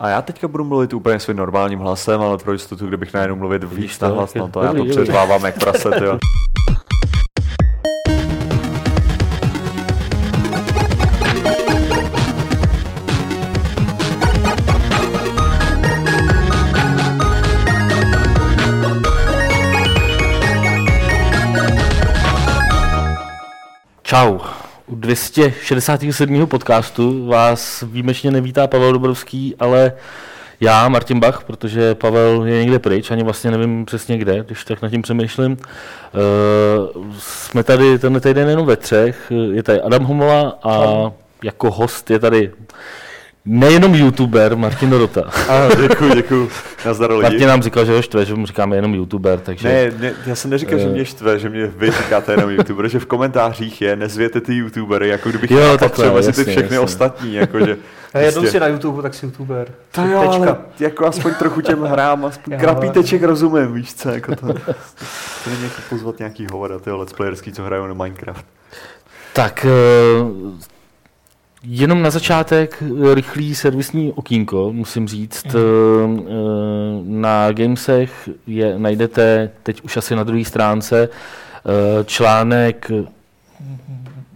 A já teďka budu mluvit úplně svým normálním hlasem, ale pro jistotu, kdybych najednou mluvit víc na hlas, no to já to předvávám jak prase, jo. Čau. U 267. podcastu vás výjimečně nevítá Pavel Dobrovský, ale já, Martin Bach, protože Pavel je někde pryč, ani vlastně nevím přesně kde, když tak nad tím přemýšlím. Uh, jsme tady tenhle týden jenom ve třech, je tady Adam Homola a jako host je tady nejenom youtuber Martin Dorota. A, děkuji, děkuji. Nazdar lidi. Martin nám říkal, že ho štve, že mu říkáme jenom youtuber, takže... Ne, ne, já jsem neříkal, že Eh. mě štve, že mě vy říkáte jenom youtuber, že v komentářích je, nezvěte ty youtubery, jako kdybych Jo, patřil mezi ty všechny jasně. ostatní, jakože... Ne, jednou prostě- si na YouTube, tak si YouTuber. To jo, ale jako aspoň trochu těm hrám, aspoň krapíteček rozumím, víš co, jako to. To není jako pozvat nějaký hovada, tyho let's playerský, co hrajou na Minecraft. Tak, eh, jenom na začátek eh, rychlý servisní okýnko, musím říct. Eh, Na Gamesech je, najdete teď už asi na druhé stránce eh, článek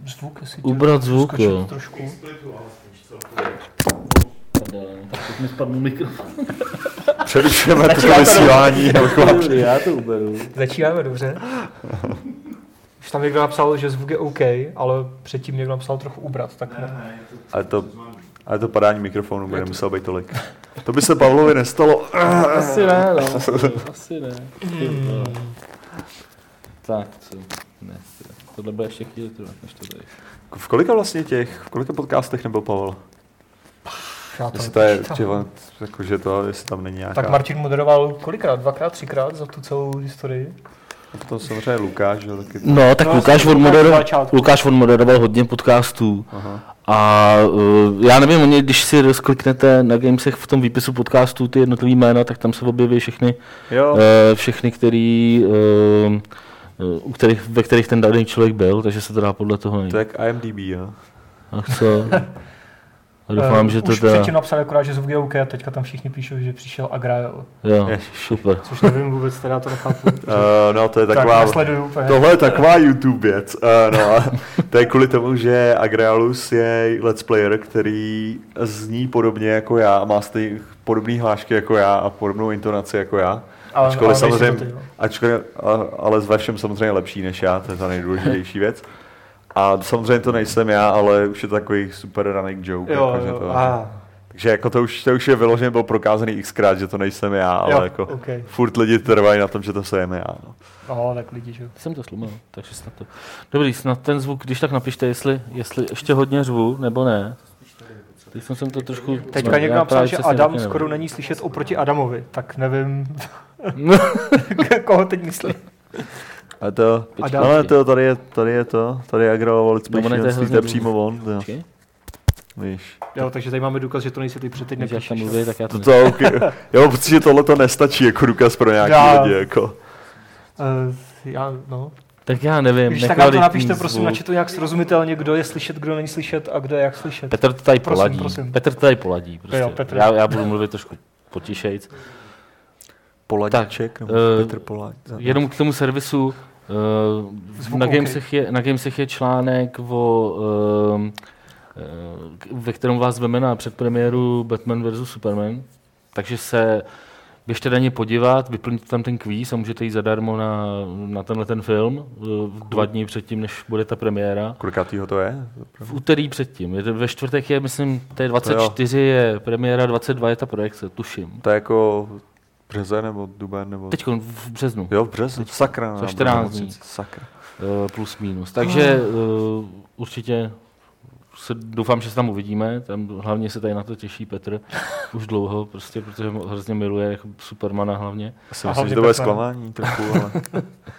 Zvuk, jestli Ubrat zvuk, jo. trošku. Tak mi spadl mikrofon. Přerušujeme to vysílání. Já to uberu. Začínáme dobře. Už tam někdo napsal, že zvuk je OK, ale předtím někdo napsal trochu ubrat, tak ne. Ale to, ale to padání mikrofonu by nemuselo být tolik. To by se Pavlovi nestalo. Asi ne, no. Asi ne. Tak, co? Ne, tohle bude ještě chvíli trvat, než to tady. V kolika vlastně těch, v kolika podcastech nebyl Pavel? Já to Jestli to je, jako, že to, jestli tam není nějaká... Tak Martin moderoval kolikrát? Dvakrát, třikrát za tu celou historii? To samozřejmě Lukáš, že taky... No, tak No, Lukáš, odmoderoval. Lukáš odmoderoval hodně podcastů. Aha. A uh, já nevím, oni, když si rozkliknete na Gamesech v tom výpisu podcastů ty jednotlivý jména, tak tam se objeví všechny, Jo, uh, všechny který, uh, u kterých, ve kterých ten daný člověk byl, takže se to dá podle toho najít. to je jak IMDb, jo. Ach co? A doufám, Eh, že to Už teda... předtím napsal akorát, že zvuk je OK a teďka tam všichni píšou, že přišel Agrael. Jo, Ježiš. super. Což nevím vůbec, teda to nechápu. Uh, no, to je tak taková... nesleduju úplně. Tohle je taková YouTube věc. Uh, no, to je kvůli tomu, že Agrealus je let's player, který zní podobně jako já, a má stejný podobný hlášky jako já a podobnou intonaci jako já. Ale- Ačkoliv ale samozřejmě, ačkoliv, a- ale s všem samozřejmě lepší než já, to je ta nejdůležitější věc. A samozřejmě to nejsem já, ale už je to takový super running joke. Jo, jako, že jo, to, a, takže jako to už, to už je vyloženě byl prokázaný xkrát, že to nejsem já, ale Jo, jako ok. furt lidi trvají na tom, že to jsem já. No. no, tak lidi, že jo. Jsem to slumil, takže snad to... Dobrý, snad ten zvuk, když tak napište, jestli, jestli ještě hodně řvu, nebo ne. Teď jsem sem to trošku... Teďka no, někdo napsal, že Adam skoro není slyšet oproti Adamovi, tak nevím, No, koho teď myslí. A to, Adam. ale to, tady je, tady je to, tady je Agro Let's No, to je přímo on, jo. počkej, víš. Jo, takže tady máme důkaz, že to nejsi ty, protože teď když jak tam nepíšeš. mluví, tak já to... To, to okay. Já mám pocit, že tohle to nestačí jako důkaz pro nějaký Já- lidi, jako. Uh, já, no. Tak já nevím, Když tak nám to napište, prosím, zvuk. na to nějak srozumitelně, kdo je slyšet, kdo není slyšet a kdo je jak slyšet. Petr to tady Prosím, poladí. prosím. Petr to tady poladí. Prostě. Jo, Petr. Já, já budu mluvit trošku potišejc. Poladíček, nebo eh, Petr Polák. Jenom k tomu servisu. Uh, na. Gamesech je, na Gamesech je článek, o, uh, uh, ve kterém vás veme na předpremiéru Batman vs. Superman. Takže se běžte na ně podívat, vyplňte tam ten kvíz a můžete jít zadarmo na, na tenhle ten film uh, dva dny předtím, než bude ta premiéra. Kolikátýho to je? V úterý předtím. Je to, ve čtvrtek je, myslím, to je 24 je premiéra, 22 je ta projekce, tuším. To je jako březen nebo duben nebo... Teď v březnu. Jo, v březnu, sakra. za na 14 nemocnici, dní. Sakra. Eh, plus minus. Takže uh, určitě se, doufám, že se tam uvidíme. Tam hlavně se tady na to těší Petr už dlouho, prostě, protože ho hrozně miluje jako Supermana hlavně. Já si A myslím, že to bude zklamání trochu, ale...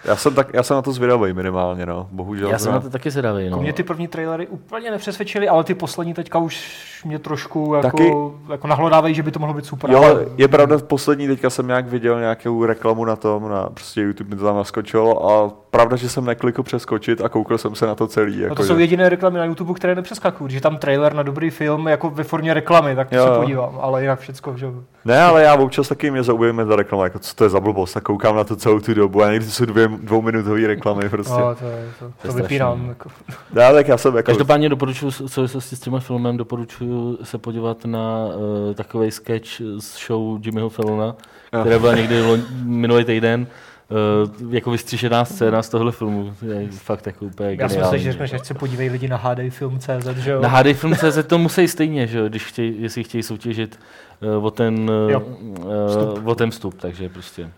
já, jsem tak, já jsem na to zvědavý minimálně, no. Bohužel. Já jsem na to taky zvědavý. Jako No. mě ty první trailery úplně nepřesvědčily, ale ty poslední teďka už mě trošku jako, Taky- jako nahlodávají, že by to mohlo být super. Jo, ale- je pravda, v poslední teďka jsem nějak viděl nějakou reklamu na tom, na prostě YouTube mi to tam naskočilo a pravda, že jsem neklikl přeskočit a koukal jsem se na to celý. No Jako, to jsou že- jediné reklamy na YouTube, které nepřeskakují. Přeskakuju. Když je tam trailer na dobrý film jako ve formě reklamy, tak to Jo, se jo. podívám, ale jinak všecko, že Ne, ale já občas taky mě zaujíme ta reklama, jako co to je za blbost, a koukám na to celou tu dobu a někdy to jsou dvě, dvouminutové reklamy prostě. no, to, je, to, to, vypínám. strašný. Jako. Ne, tak já jsem jako... Každopádně doporučuji, v souvislosti s tímhle filmem, doporučuji se podívat na uh, takový sketch z show Jimmyho Fallona, Jo. která byla někdy minulý týden, uh, jako vystřižená scéna z tohle filmu. Je fakt jako úplně Já jsem myslel, že řekneš, že se podívají lidi na HDFilm.cz, že jo? Na HDFilm.cz to musí stejně, že jo, když chtějí, jestli chtějí soutěžit uh, o, ten, uh, o ten vstup, takže prostě.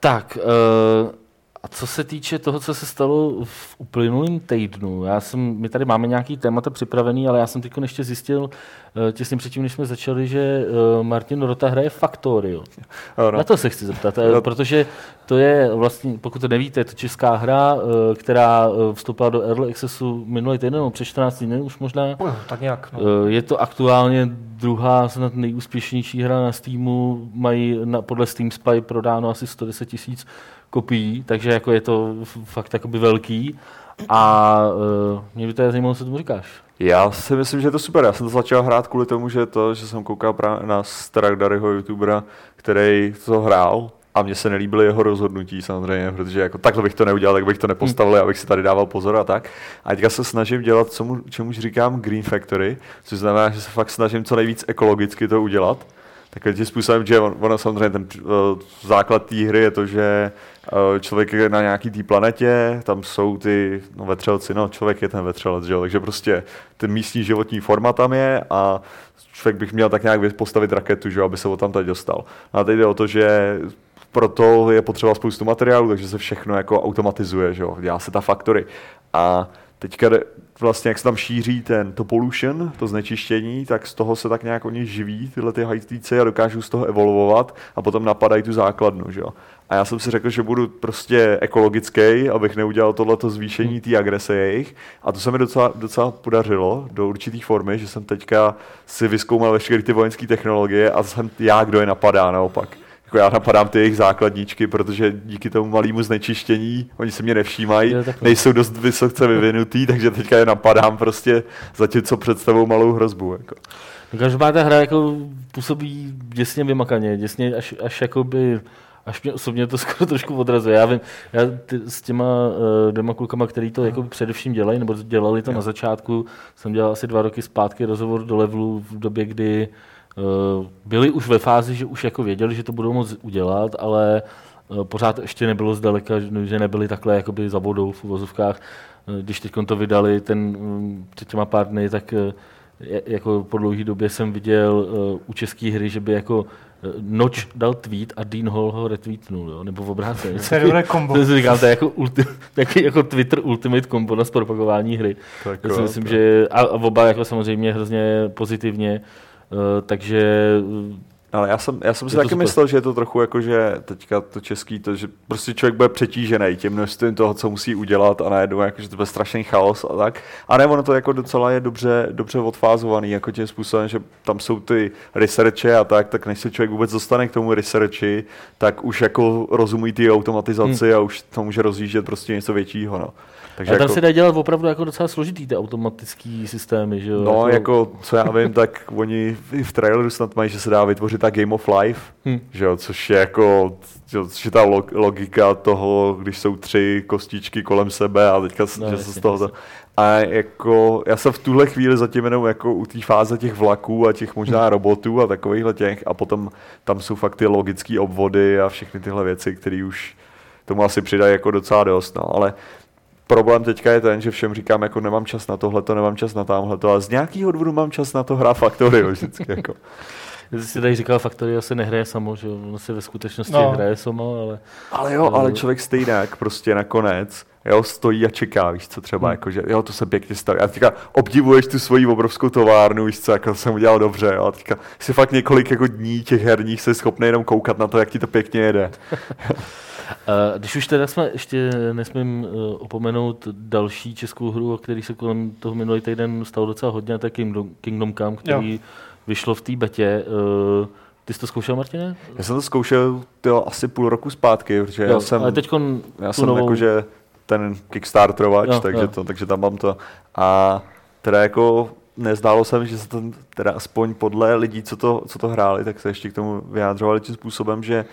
Tak, uh, a co se týče toho, co se stalo v uplynulém týdnu, já jsem, my tady máme nějaký témata připravený, ale já jsem teď ještě zjistil, uh, těsně předtím, než jsme začali, že uh, Martin Rota hraje Factorio. Jo, Na to se chci zeptat, eh, No. protože to je vlastně, pokud to nevíte, je to česká hra, eh, která eh, vstoupila do Early Accessu minulý týden, nebo před 14 dny už možná. Jo, tak nějak, no. Eh, Je to aktuálně druhá snad nejúspěšnější hra na Steamu, mají na, podle Steam Spy prodáno asi 110 tisíc kopií, takže jako je to fakt jakoby velký. A uh, mě by to zajímalo, co tomu říkáš. Já si myslím, že je to super. Já jsem to začal hrát kvůli tomu, že to, že jsem koukal právě na Stragdaryho youtubera, který to hrál a mně se nelíbily jeho rozhodnutí samozřejmě, protože jako takhle bych to neudělal, tak bych to nepostavil, abych si tady dával pozor a tak. A teďka se snažím dělat, co mu, čemuž říkám Green Factory, což znamená, že se fakt snažím co nejvíc ekologicky to udělat. Takovým tím způsobem, že on, ono samozřejmě ten uh, základ té hry je to, že uh, člověk je na nějaký té planetě, tam jsou ty no, vetřelci, no člověk je ten vetřelec, že jo, takže prostě ten místní životní forma tam je a člověk bych měl tak nějak postavit raketu, že jo, aby se o tam teď dostal. A teď jde o to, že proto je potřeba spoustu materiálu, takže se všechno jako automatizuje, že jo, dělá se ta factory. A teďka vlastně, jak se tam šíří ten to pollution, to znečištění, tak z toho se tak nějak oni živí, tyhle ty hajtlíci a dokážou z toho evolvovat a potom napadají tu základnu, že jo. A já jsem si řekl, že budu prostě ekologický, abych neudělal tohleto zvýšení té agrese jejich. A to se mi docela, docela podařilo do určitý formy, že jsem teďka si vyzkoumal veškeré ty vojenské technologie a jsem já, kdo je napadá naopak. Jako já napadám ty jejich základníčky, protože díky tomu malému znečištění oni se mě nevšímají, Jo, nejsou dost vysoce vyvinutý, takže teďka je napadám prostě za tím, co představují malou hrozbu. Jako. No, Každopádně ta hra jako působí děsně vymakaně, děsně až, až jakoby, až mě osobně to skoro trošku odrazuje. Já vím, já ty, s těma uh, dvěma klukama, který to jako především dělají, nebo dělali to na začátku, jsem dělal asi dva roky zpátky rozhovor do levelu v době, kdy byli už ve fázi, že už jako věděli, že to budou moct udělat, ale uh, pořád ještě nebylo zdaleka, že- nebyli takhle jakoby za vodou v uvozovkách. Eh, Když teď to vydali ten, mm, před těma pár dny, tak eh, jako po dlouhé době jsem viděl u české hry, že by jako Noč dal tweet a Dean Hall ho retweetnul, jo? nebo v obráceně. To je dobré kombo. To říkám, to je jako, ulti, taky jako Twitter Ultimate kombo na propagování hry. Tak Já si myslím, to- že a, a oba jako samozřejmě hrozně pozitivně, uh, takže uh, Ale já jsem, já jsem si taky super. myslel, že je to trochu jako, že teďka to český, to, že prostě člověk bude přetížený tím množstvím toho, co musí udělat a najednou jako, že to bude strašný chaos a tak. A ne, ono to jako docela je dobře, dobře odfázovaný, jako tím způsobem, že tam jsou ty researche a tak, tak než se člověk vůbec dostane k tomu researchi, tak už jako rozumí ty automatizaci Hmm. a už to může rozjíždět prostě něco většího, no. Takže ale tam jako, se dá dělat opravdu jako docela složitý ty automatický systémy, že jo? No, jako, co já vím, tak oni i v traileru snad mají, že se dá vytvořit ta Game of Life, Hm. že jo, což je jako, jo, což je ta log- logika toho, když jsou tři kostičky kolem sebe a teďka No, že se jasně, z toho... To, a jako, já jsem v tuhle chvíli zatím jenom jako u té fáze těch vlaků a těch Hm. možná robotů a takovýchhle těch a potom tam jsou fakt ty logické obvody a všechny tyhle věci, které už tomu asi přidají jako docela dost, no, ale problém teďka je ten, že všem říkám, jako nemám čas na tohle, to nemám čas na tamhle to, a z nějakého důvodu mám čas na to hrát Factorio vždycky. Jako. Ty jsi tady říkal, Factorio se nehraje samo, že? Ono se ve skutečnosti No. hraje samo, ale Ale jo, ale člověk stejnak prostě nakonec, jo, stojí a čeká, víš co třeba, Hmm. jako, že jo, to se pěkně staví. A teďka obdivuješ tu svoji obrovskou továrnu, víš co, jako to jsem udělal dobře, jo, a teďka si fakt několik jako dní těch herních se schopný jenom koukat na to, jak ti to pěkně jede. Uh, když už teda jsme ještě nesmím uh, opomenout další českou hru, o který se kolem toho minulý týden stalo docela hodně, a to je Kingdom, Kingdom Come, který jo. vyšlo v té betě. Uh, ty jsi to zkoušel, Martine? Já jsem to zkoušel tyjo, asi půl roku zpátky, protože já jsem, ale teď já jsem novou... jakože ten Kickstarterovač, Jo, takže, jo. To, takže tam mám to. A teda jako nezdálo se mi, že se to, teda aspoň podle lidí, co to, co to hráli, tak se ještě k tomu vyjádřovali tím způsobem, že uh,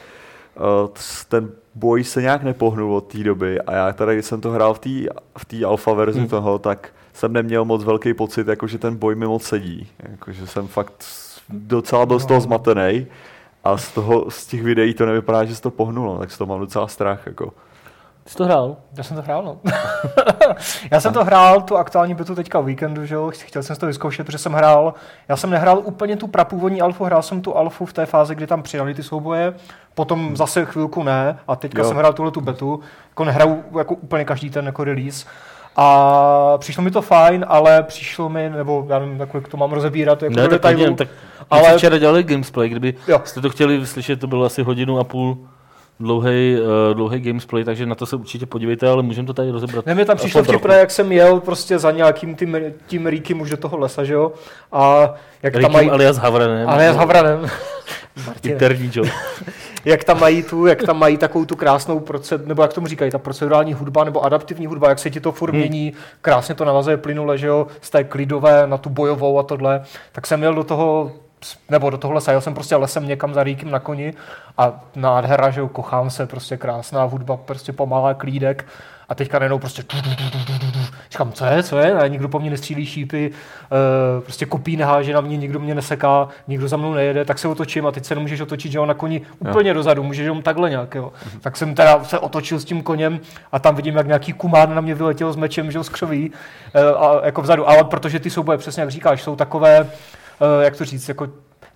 ten boj se nějak nepohnul od té doby a já tady, když jsem to hrál v té v tý alfa verzi hmm. toho, tak jsem neměl moc velký pocit, jako že ten boj mi moc sedí. Jako, že jsem fakt docela byl z toho no. zmatený a z, toho, z těch videí to nevypadá, že se to pohnulo, tak z toho mám docela strach. Jako. Jsi to hrál? Já jsem to hrál, no. já jsem to hrál, tu aktuální betu teďka o víkendu, že jo, chtěl jsem to vyzkoušet, protože jsem hrál, já jsem nehrál úplně tu prapůvodní alfu, hrál jsem tu alfu v té fázi, kdy tam přidali ty souboje, potom zase chvilku ne a teďka jo. jsem hrál tuhle tu betu, jako nehraju jako úplně každý ten jako release, a přišlo mi to fajn, ale přišlo mi, nebo já nevím, jak to mám rozebírat, jako ne, do detailu. Tak, ale včera dělali gamesplay, kdyby jo. jste to chtěli slyšet, to bylo asi hodinu a půl dlouhý, uh, dlouhý gamesplay, takže na to se určitě podívejte, ale můžeme to tady rozebrat. Ne, mi tam přišlo vtipné, jak jsem jel prostě za nějakým tím, tím Ríkem už do toho lesa, že jo? A jak Ríkem tam mají... alias Havranem. Alias Havranem. Interní joke. jak tam mají tu, jak tam mají takovou tu krásnou proced, nebo jak tomu říkají, ta procedurální hudba nebo adaptivní hudba, jak se ti to furt hmm. mění, krásně to navazuje plynule, že jo, z té klidové na tu bojovou a tohle, tak jsem měl do toho nebo do toho lesa, jel jsem prostě lesem někam za rýkem na koni a nádhera, že jo, kochám se, prostě krásná hudba, prostě pomalá klídek a teďka najednou prostě říkám, co je, co je, a nikdo po mně nestřílí šípy, uh, prostě kopí neháže na mě, nikdo mě neseká, nikdo za mnou nejede, tak se otočím a teď se nemůžeš otočit, že jo, na koni úplně jo. dozadu, můžeš jenom takhle nějak, jo. Mhm. Tak jsem teda se otočil s tím koněm a tam vidím, jak nějaký kumán na mě vyletěl s mečem, že jo, z křoví, uh, a jako vzadu, ale protože ty souboje, přesně jak říkáš, jsou takové, jak to říct, jako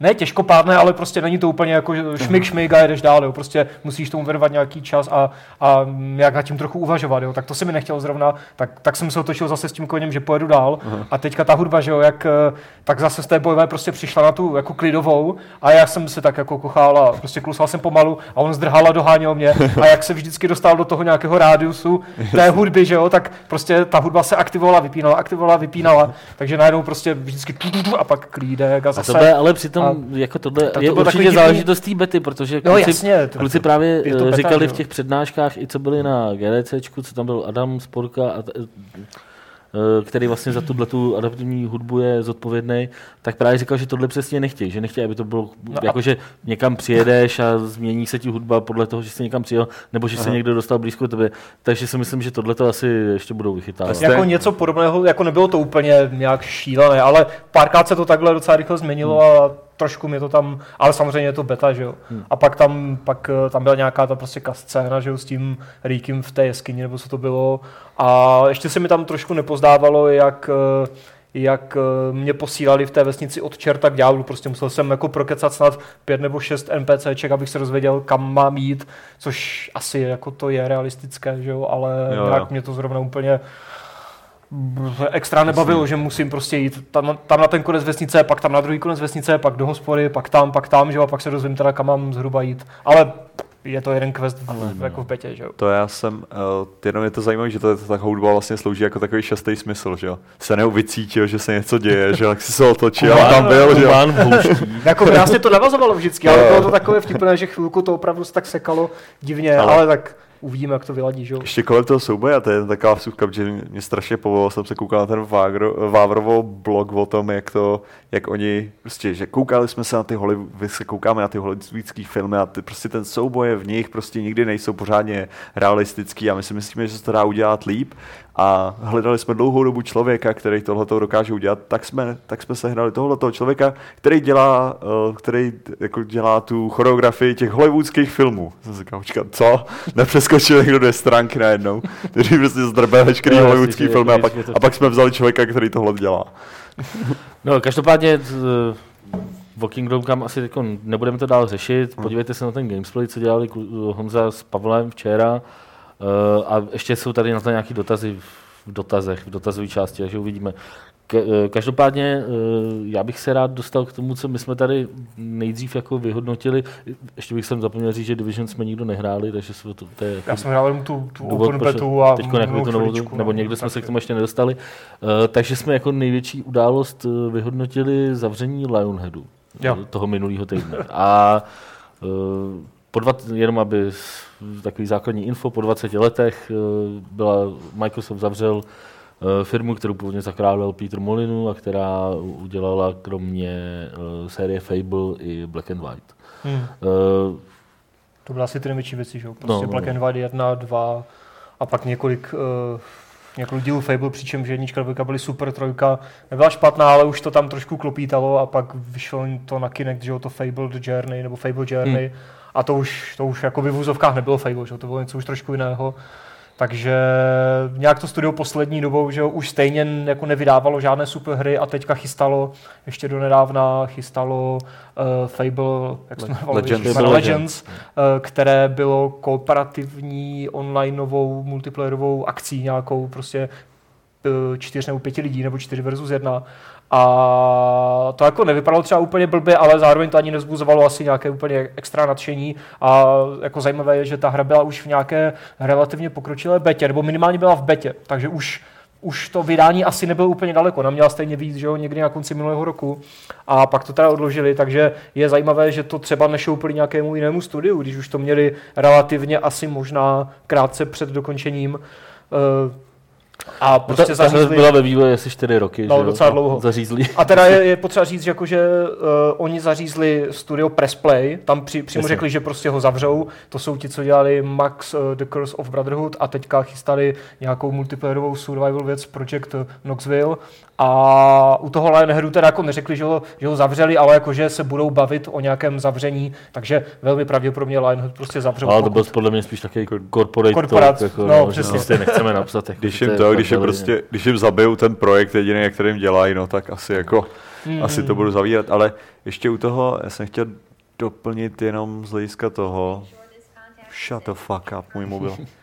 ne těžkopádné, ale prostě není to úplně jako šmik, šmik a jedeš dál, jo. prostě musíš tomu věnovat nějaký čas a, a jak na tím trochu uvažovat, jo. tak to si mi nechtěl zrovna, tak, tak jsem se otočil zase s tím koněm, že pojedu dál uh-huh. a teďka ta hudba, že jo, jak, eh, tak zase z té bojové prostě přišla na tu jako klidovou a já jsem se tak jako kochal a prostě klusal jsem pomalu a on zdrhal a doháněl mě a jak se vždycky dostal do toho nějakého rádiusu té hudby, že jo, tak prostě ta hudba se aktivovala, vypínala, aktivovala, vypínala, takže najednou prostě vždycky a pak klídek a zase. A to ale přitom jako tohle to je to určitě záležitost té bety, protože kluci, no, jasně, to, kluci právě to beta, říkali jo. v těch přednáškách, i co byli na GDCčku, co tam byl Adam Sporka a Eh, který vlastně za tuhle tu adaptivní hudbu je zodpovědný, tak právě říkal, že tohle přesně nechtějí, že nechtějí, aby to bylo no jako, že někam přijedeš a změní se ti hudba podle toho, že jsi někam přijel, nebo že se někdo dostal blízko tebe. Takže si myslím, že tohle to asi ještě budou vychytávat. Jako něco podobného, jako nebylo to úplně nějak šílené, ale párkrát se to takhle docela rychle změnilo hmm. a trošku mě to tam, ale samozřejmě je to beta, že jo. Hmm. A pak tam, pak eh, tam byla nějaká ta prostě scéna, že jo, s tím Ríkem v té jeskyni, nebo co to bylo. A ještě se mi tam trošku nepozdávalo, jak eh, jak eh, mě posílali v té vesnici od čerta k ďáblu. Prostě musel jsem jako prokecat snad pět nebo šest NPCček, abych se rozvěděl, kam mám jít, což asi jako to je realistické, že jo, ale jo, nějak jo. mě to zrovna úplně extra nebavilo, že musím prostě jít tam, tam na ten konec vesnice, pak tam na druhý konec vesnice, pak do hospody, pak tam, pak tam, že jo, a pak se dozvím teda, kam mám zhruba jít. Ale je to jeden quest v, v, jako v betě, že jo. To já jsem, uh, jenom je to zajímavé, že to, ta hudba vlastně slouží jako takový šestý smysl, že jo. Se neuvycítil, že se něco děje, že jo, tak si se otočil a tam byl, že jo. jako krásně to navazovalo vždycky, ale bylo to takové vtipné, že chvilku to opravdu se tak sekalo divně, ale, ale tak uvidíme, jak to vyladí. Že? Ještě kolem toho souboje, a to je taková vsuvka, že mě strašně povolilo, jsem se koukal na ten Vávro, Vávrovo blog o tom, jak to, jak oni, prostě, že koukali jsme se na ty Hollywood, se koukáme na ty hollywoodské filmy a ty, prostě ten souboje v nich prostě nikdy nejsou pořádně realistický a my si myslíme, že se to dá udělat líp a hledali jsme dlouhou dobu člověka, který tohle dokáže udělat, tak jsme, tak jsme se hrali tohoto člověka, který dělá, uh, který jako dělá tu choreografii těch hollywoodských filmů. Jsem říkal, co? Nepřeskočil někdo dvě stránky najednou, který prostě zdrbe veškerý no, hollywoodský filmy a pak, a pak jsme vzali člověka, který tohle dělá. No, každopádně Walking Dome, kam asi jako nebudeme to dál řešit. Hmm. Podívejte se na ten gamesplay, co dělali Honza s Pavlem včera. Uh, a ještě jsou tady na to nějaké dotazy v dotazech, v dotazové části, takže uvidíme. Eh, každopádně eh, já bych se rád dostal k tomu, co my jsme tady nejdřív jako vyhodnotili. Ještě bych sem zapomněl říct, že Division jsme nikdo nehráli, takže jsme to, to je jako Já jsem hrál tu, tu open betu a teď tu novou, nebo no, někdo jsme se k tomu ještě nedostali. takže jsme jako největší událost vyhodnotili zavření Lionheadu jo. toho minulého týdne. A po dva, jenom aby takový základní info, po 20 letech byla, Microsoft zavřel firmu, kterou původně zakládal Peter Molinu a která udělala kromě eh, série Fable i Black and White. Hmm. Eh, To byly asi ty největší věci, že jo? No, Prostě no, Black no. and White 1, 2 a pak několik, uh, několik dílů Fable, přičemž jednička, dvojka byly super, trojka nebyla špatná, ale už to tam trošku klopítalo a pak vyšlo to na Kinect, že jo, to Fable The Journey, nebo Fable Journey Hmm. a to už, to už jako by v úzovkách nebylo Fable, že jo, to bylo něco už trošku jiného. Takže nějak to studio poslední dobou, že jo, už stejně jako nevydávalo žádné superhry a teďka chystalo, ještě do nedávna chystalo uh, Fable, jak se jmenovalo? Legends. Fable Legends, eh, které bylo kooperativní onlineovou multiplayerovou akcí nějakou prostě eh, čtyř nebo pěti lidí, nebo čtyři versus jedna. A to jako nevypadalo třeba úplně blbě, ale zároveň to ani nezbuzovalo asi nějaké úplně extra nadšení. A jako zajímavé je, že ta hra byla už v nějaké relativně pokročilé betě, nebo minimálně byla v betě, takže už už to vydání asi nebylo úplně daleko. Ona měla stejně víc, že jo, někdy na konci minulého roku. A pak to teda odložili, takže je zajímavé, že to třeba nešoupili nějakému jinému studiu, když už to měli relativně asi možná krátce před dokončením. Eh, A prostě prostě ta, ta zařízli... byla ve vývoji asi 4 roky, No, že jo? docela dlouho. Zařízli. A teda je, je potřeba říct, jako, že uh, oni zařízli studio Pressplay, tam při, přímo Jasně. řekli, že prostě ho zavřou. To jsou ti, co dělali Max uh, The Curse of Brotherhood a teďka chystali nějakou multiplayerovou survival věc Project Knoxville. A u toho Lionheadu teda jako neřekli, že ho, že ho zavřeli, ale jako, že se budou bavit o nějakém zavření, takže velmi pravděpodobně Lionhead prostě zavřou. Ale to byl podle mě spíš takový corporate Korporát, talk, jako, no, no, že přesně. prostě nechceme napsat. Jako, Když jim je to, když jim prdeli, prostě, když jim zabijou ten projekt jediný, jak kterým dělají, no tak asi jako, Hmm. asi to budu zavírat, ale ještě u toho, já jsem chtěl doplnit jenom z hlediska toho, shut the fuck up, můj mobil.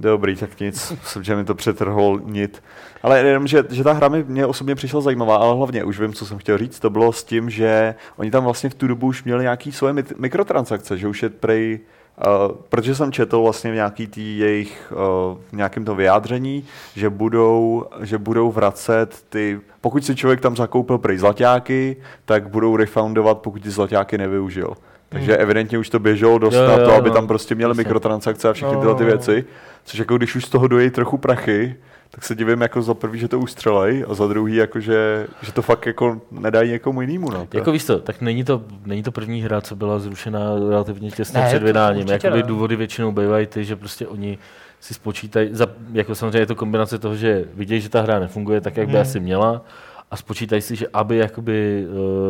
Dobrý, tak nic, myslím, že mi to přetrhol nit. Ale jenom, že, že ta hra mi mě osobně přišla zajímavá, ale hlavně už vím, co jsem chtěl říct, to bylo s tím, že oni tam vlastně v tu dobu už měli nějaký svoje mikrotransakce, že už je prej, Uh, protože jsem četl vlastně v nějaký tý jejich, uh, v nějakém to vyjádření, že budou, že budou vracet ty, pokud si člověk tam zakoupil prej zlaťáky, tak budou refundovat, pokud ty zlaťáky nevyužil. Takže Hmm. evidentně už to běželo dost Jo, na to, jo, aby no. tam prostě měli mikrotransakce a všechny No, tyhle ty no, no. věci. Což jako když už z toho dojejí trochu prachy, tak se divím jako za prvý, že to ustřelej a za druhý, jako že, že to fakt jako nedají někomu jinému. No. Jako víš to, tak není to, není to první hra, co byla zrušena relativně těsně Ne, před vydáním. Jakoby ne. důvody většinou bývají ty, že prostě oni si spočítají, za, jako samozřejmě je to kombinace toho, že vidějí, že ta hra nefunguje tak, jak by Hmm. asi měla a spočítají si, že aby jakoby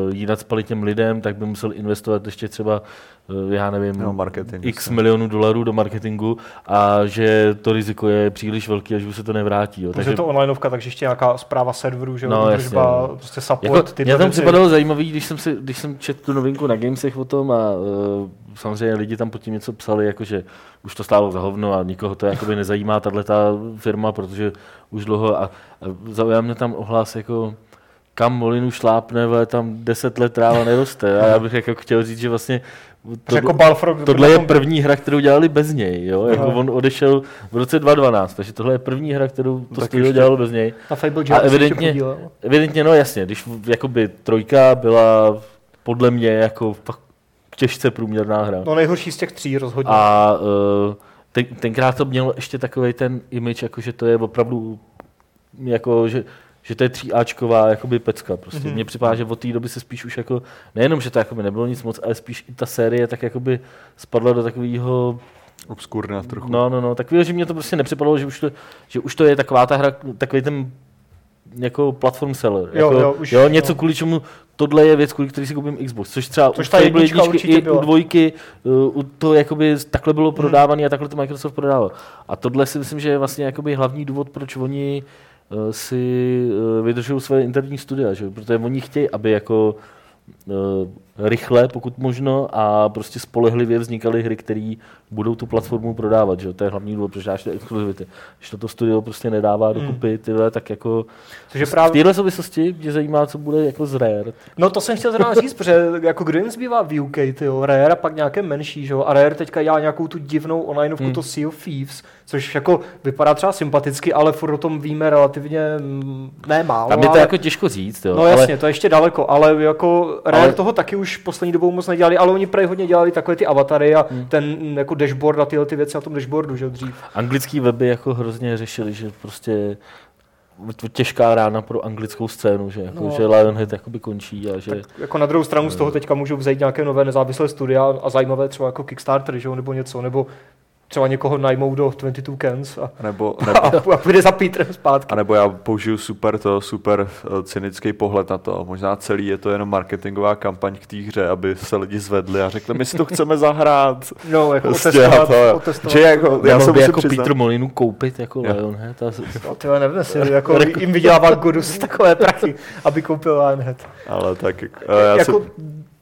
uh, ji nadspali těm lidem, tak by musel investovat ještě třeba, uh, já nevím, No, marketing, x jasně. milionů dolarů do marketingu a že to riziko je příliš velké a že už se to nevrátí. Jo. Takže to onlineovka, takže ještě nějaká zpráva serveru, že No, jasně, údržba, no. prostě support, Jako, tyto mě tam připadalo zajímavý, když jsem, si, když jsem četl tu novinku na Gamesech o tom a uh, samozřejmě lidi tam pod tím něco psali, jakože už to stálo za hovno a nikoho to jakoby nezajímá tahle ta firma, protože už dlouho a, a zaujal mě tam ohlas jako kam Molinu šlápne, vole, tam deset let tráva neroste. A já bych jako chtěl říct, že vlastně To, jako Balfrog, tohle je první hra, kterou dělali bez něj. Jo? Jako Aha. on odešel v roce 2012, takže tohle je první hra, kterou to tak studio dělalo bez něj. Na Fable A evidentně, podílel. evidentně, no jasně, když jakoby trojka byla podle mě jako fakt těžce průměrná hra. No nejhorší z těch tří rozhodně. A uh, ten, tenkrát to mělo ještě takový ten image, jako že to je opravdu jako, že, že to je tříáčková jakoby pecka. Prostě. Mhm. Mm-hmm. Mně připadá, že od té doby se spíš už jako, nejenom, že to jakoby nebylo nic moc, ale spíš i ta série tak jakoby spadla do takového Obskurná trochu. No, no, no, takového, že mě to prostě nepřipadalo, že už to, že už to je taková ta hra, takový ten jako platform seller. Jo, jako, jo, už, jo, něco, no. kvůli čemu tohle je věc, kvůli který si koupím Xbox. Což třeba Což u ta jednička jedničky i byla. u dvojky, uh, u to jakoby takhle bylo prodávané a takhle to Microsoft prodával. A tohle si myslím, že je vlastně jakoby hlavní důvod, proč oni uh, si uh, vydržují své interní studia, že? protože oni chtějí, aby jako rychle, pokud možno, a prostě spolehlivě vznikaly hry, které budou tu platformu prodávat. Že? To je hlavní důvod, proč dáš ty exkluzivity. Když to, to studio prostě nedává dokupy, tyhle, tak jako Což je v právě, téhle souvislosti mě zajímá, co bude jako z Rare. no to jsem chtěl zrovna říct, protože jako kdo jim zbývá v UK, tyjo, Rare a pak nějaké menší, že jo, a Rare teďka dělá nějakou tu divnou onlineovku, Hmm. to Sea of Thieves, což jako vypadá třeba sympaticky, ale furt o tom víme relativně mm, ne málo, Tam je to ale... jako těžko říct, jo. No jasně, to je ještě daleko, ale jako Rare Ale- toho taky už poslední dobou moc nedělali, ale oni prej hodně dělali takové ty avatary a Hmm. ten mm, jako dashboard a tyhle ty věci na tom dashboardu, že dřív. Anglický weby jako hrozně řešili, že prostě těžká rána pro anglickou scénu, že, jako, No. že Lionhead jakoby končí a že... Tak jako na druhou stranu z toho teďka můžou vzít nějaké nové nezávislé studia a zajímavé třeba jako Kickstarter, že nebo něco, nebo třeba někoho najmou do 22 Cans a, Nebo, a, nebo, a půjde za Petrem zpátky. a nebo já použiju super to, super eh, cynický pohled na to. Možná celý je to jenom marketingová kampaň k té hře, aby se lidi zvedli a řekli, my si to chceme zahrát. No, jako Prostě otestovat, a to- otestovat. Že jako, já musím jako přiznat, Peter Molinu koupit jako Jo. Lionhead a No, tyhle, nevím, jestli jako jim vydělává Godus takové prachy, aby koupil Lionhead. ale tak jak- eh, já jako se,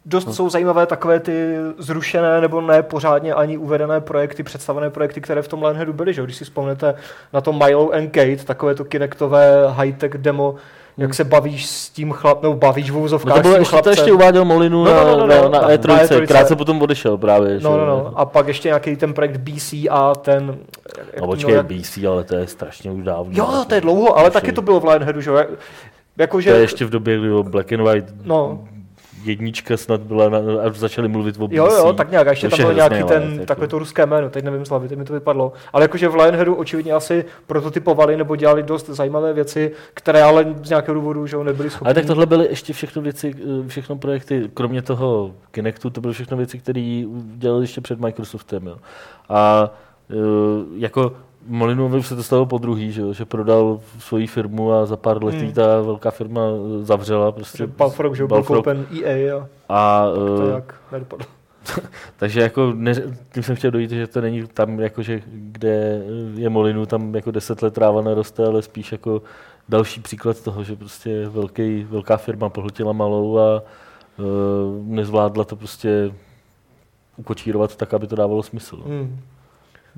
dost jsou zajímavé takové ty zrušené nebo ne pořádně ani uvedené projekty, představené projekty, které v tom Lionheadu byly. Že? Když si vzpomnete na to Milo and Kate, takové to Kinectové high-tech demo, jak se bavíš s tím chlap, nebo bavíš v No úzovkách to bylo s tím ještě, to chlapcem. ještě uváděl Molinu No, no, no, no, na, no, na, na- na E3, na E3. krátce potom odešel právě. že No, no, no. A pak ještě nějaký ten projekt BC a ten... No počkej, jak- BC, ale to je strašně už dávno. Jo, to je dlouho, ale taky to bylo v Lionheadu, že jo? Jakože... To je ještě v době, kdy bylo Black and White No. Jednička snad byla, na, a začali mluvit o BC. Jo, jo, tak nějak. A ještě To tam byl nějaký ten, ale jako- takové to ruské jméno, teď nevím teď mi to vypadlo. Ale jakože v Lionheadu očividně asi prototypovali nebo dělali dost zajímavé věci, které ale z nějakého důvodu že nebyly schopni. Ale tak tohle byly ještě všechno věci, eh, všechno projekty, kromě toho Kinectu, to byly všechno věci, které dělali ještě před Microsoftem. Jo. A eh, jako Molinovi se to stalo po druhý, že, jo, že prodal svoji firmu a za pár let Hmm. ta velká firma eh, zavřela. Prostě Balfrog, že byl koupen EA a A, to eh, jak nedopadlo. takže jako ne, tím jsem chtěl dojít, že to není tam, jako, že kde je Molinu, tam jako deset let tráva neroste, ale spíš jako další příklad toho, že prostě velký, velká firma pohltila malou a uh, nezvládla to prostě ukočírovat tak, aby to dávalo smysl. no. Hmm.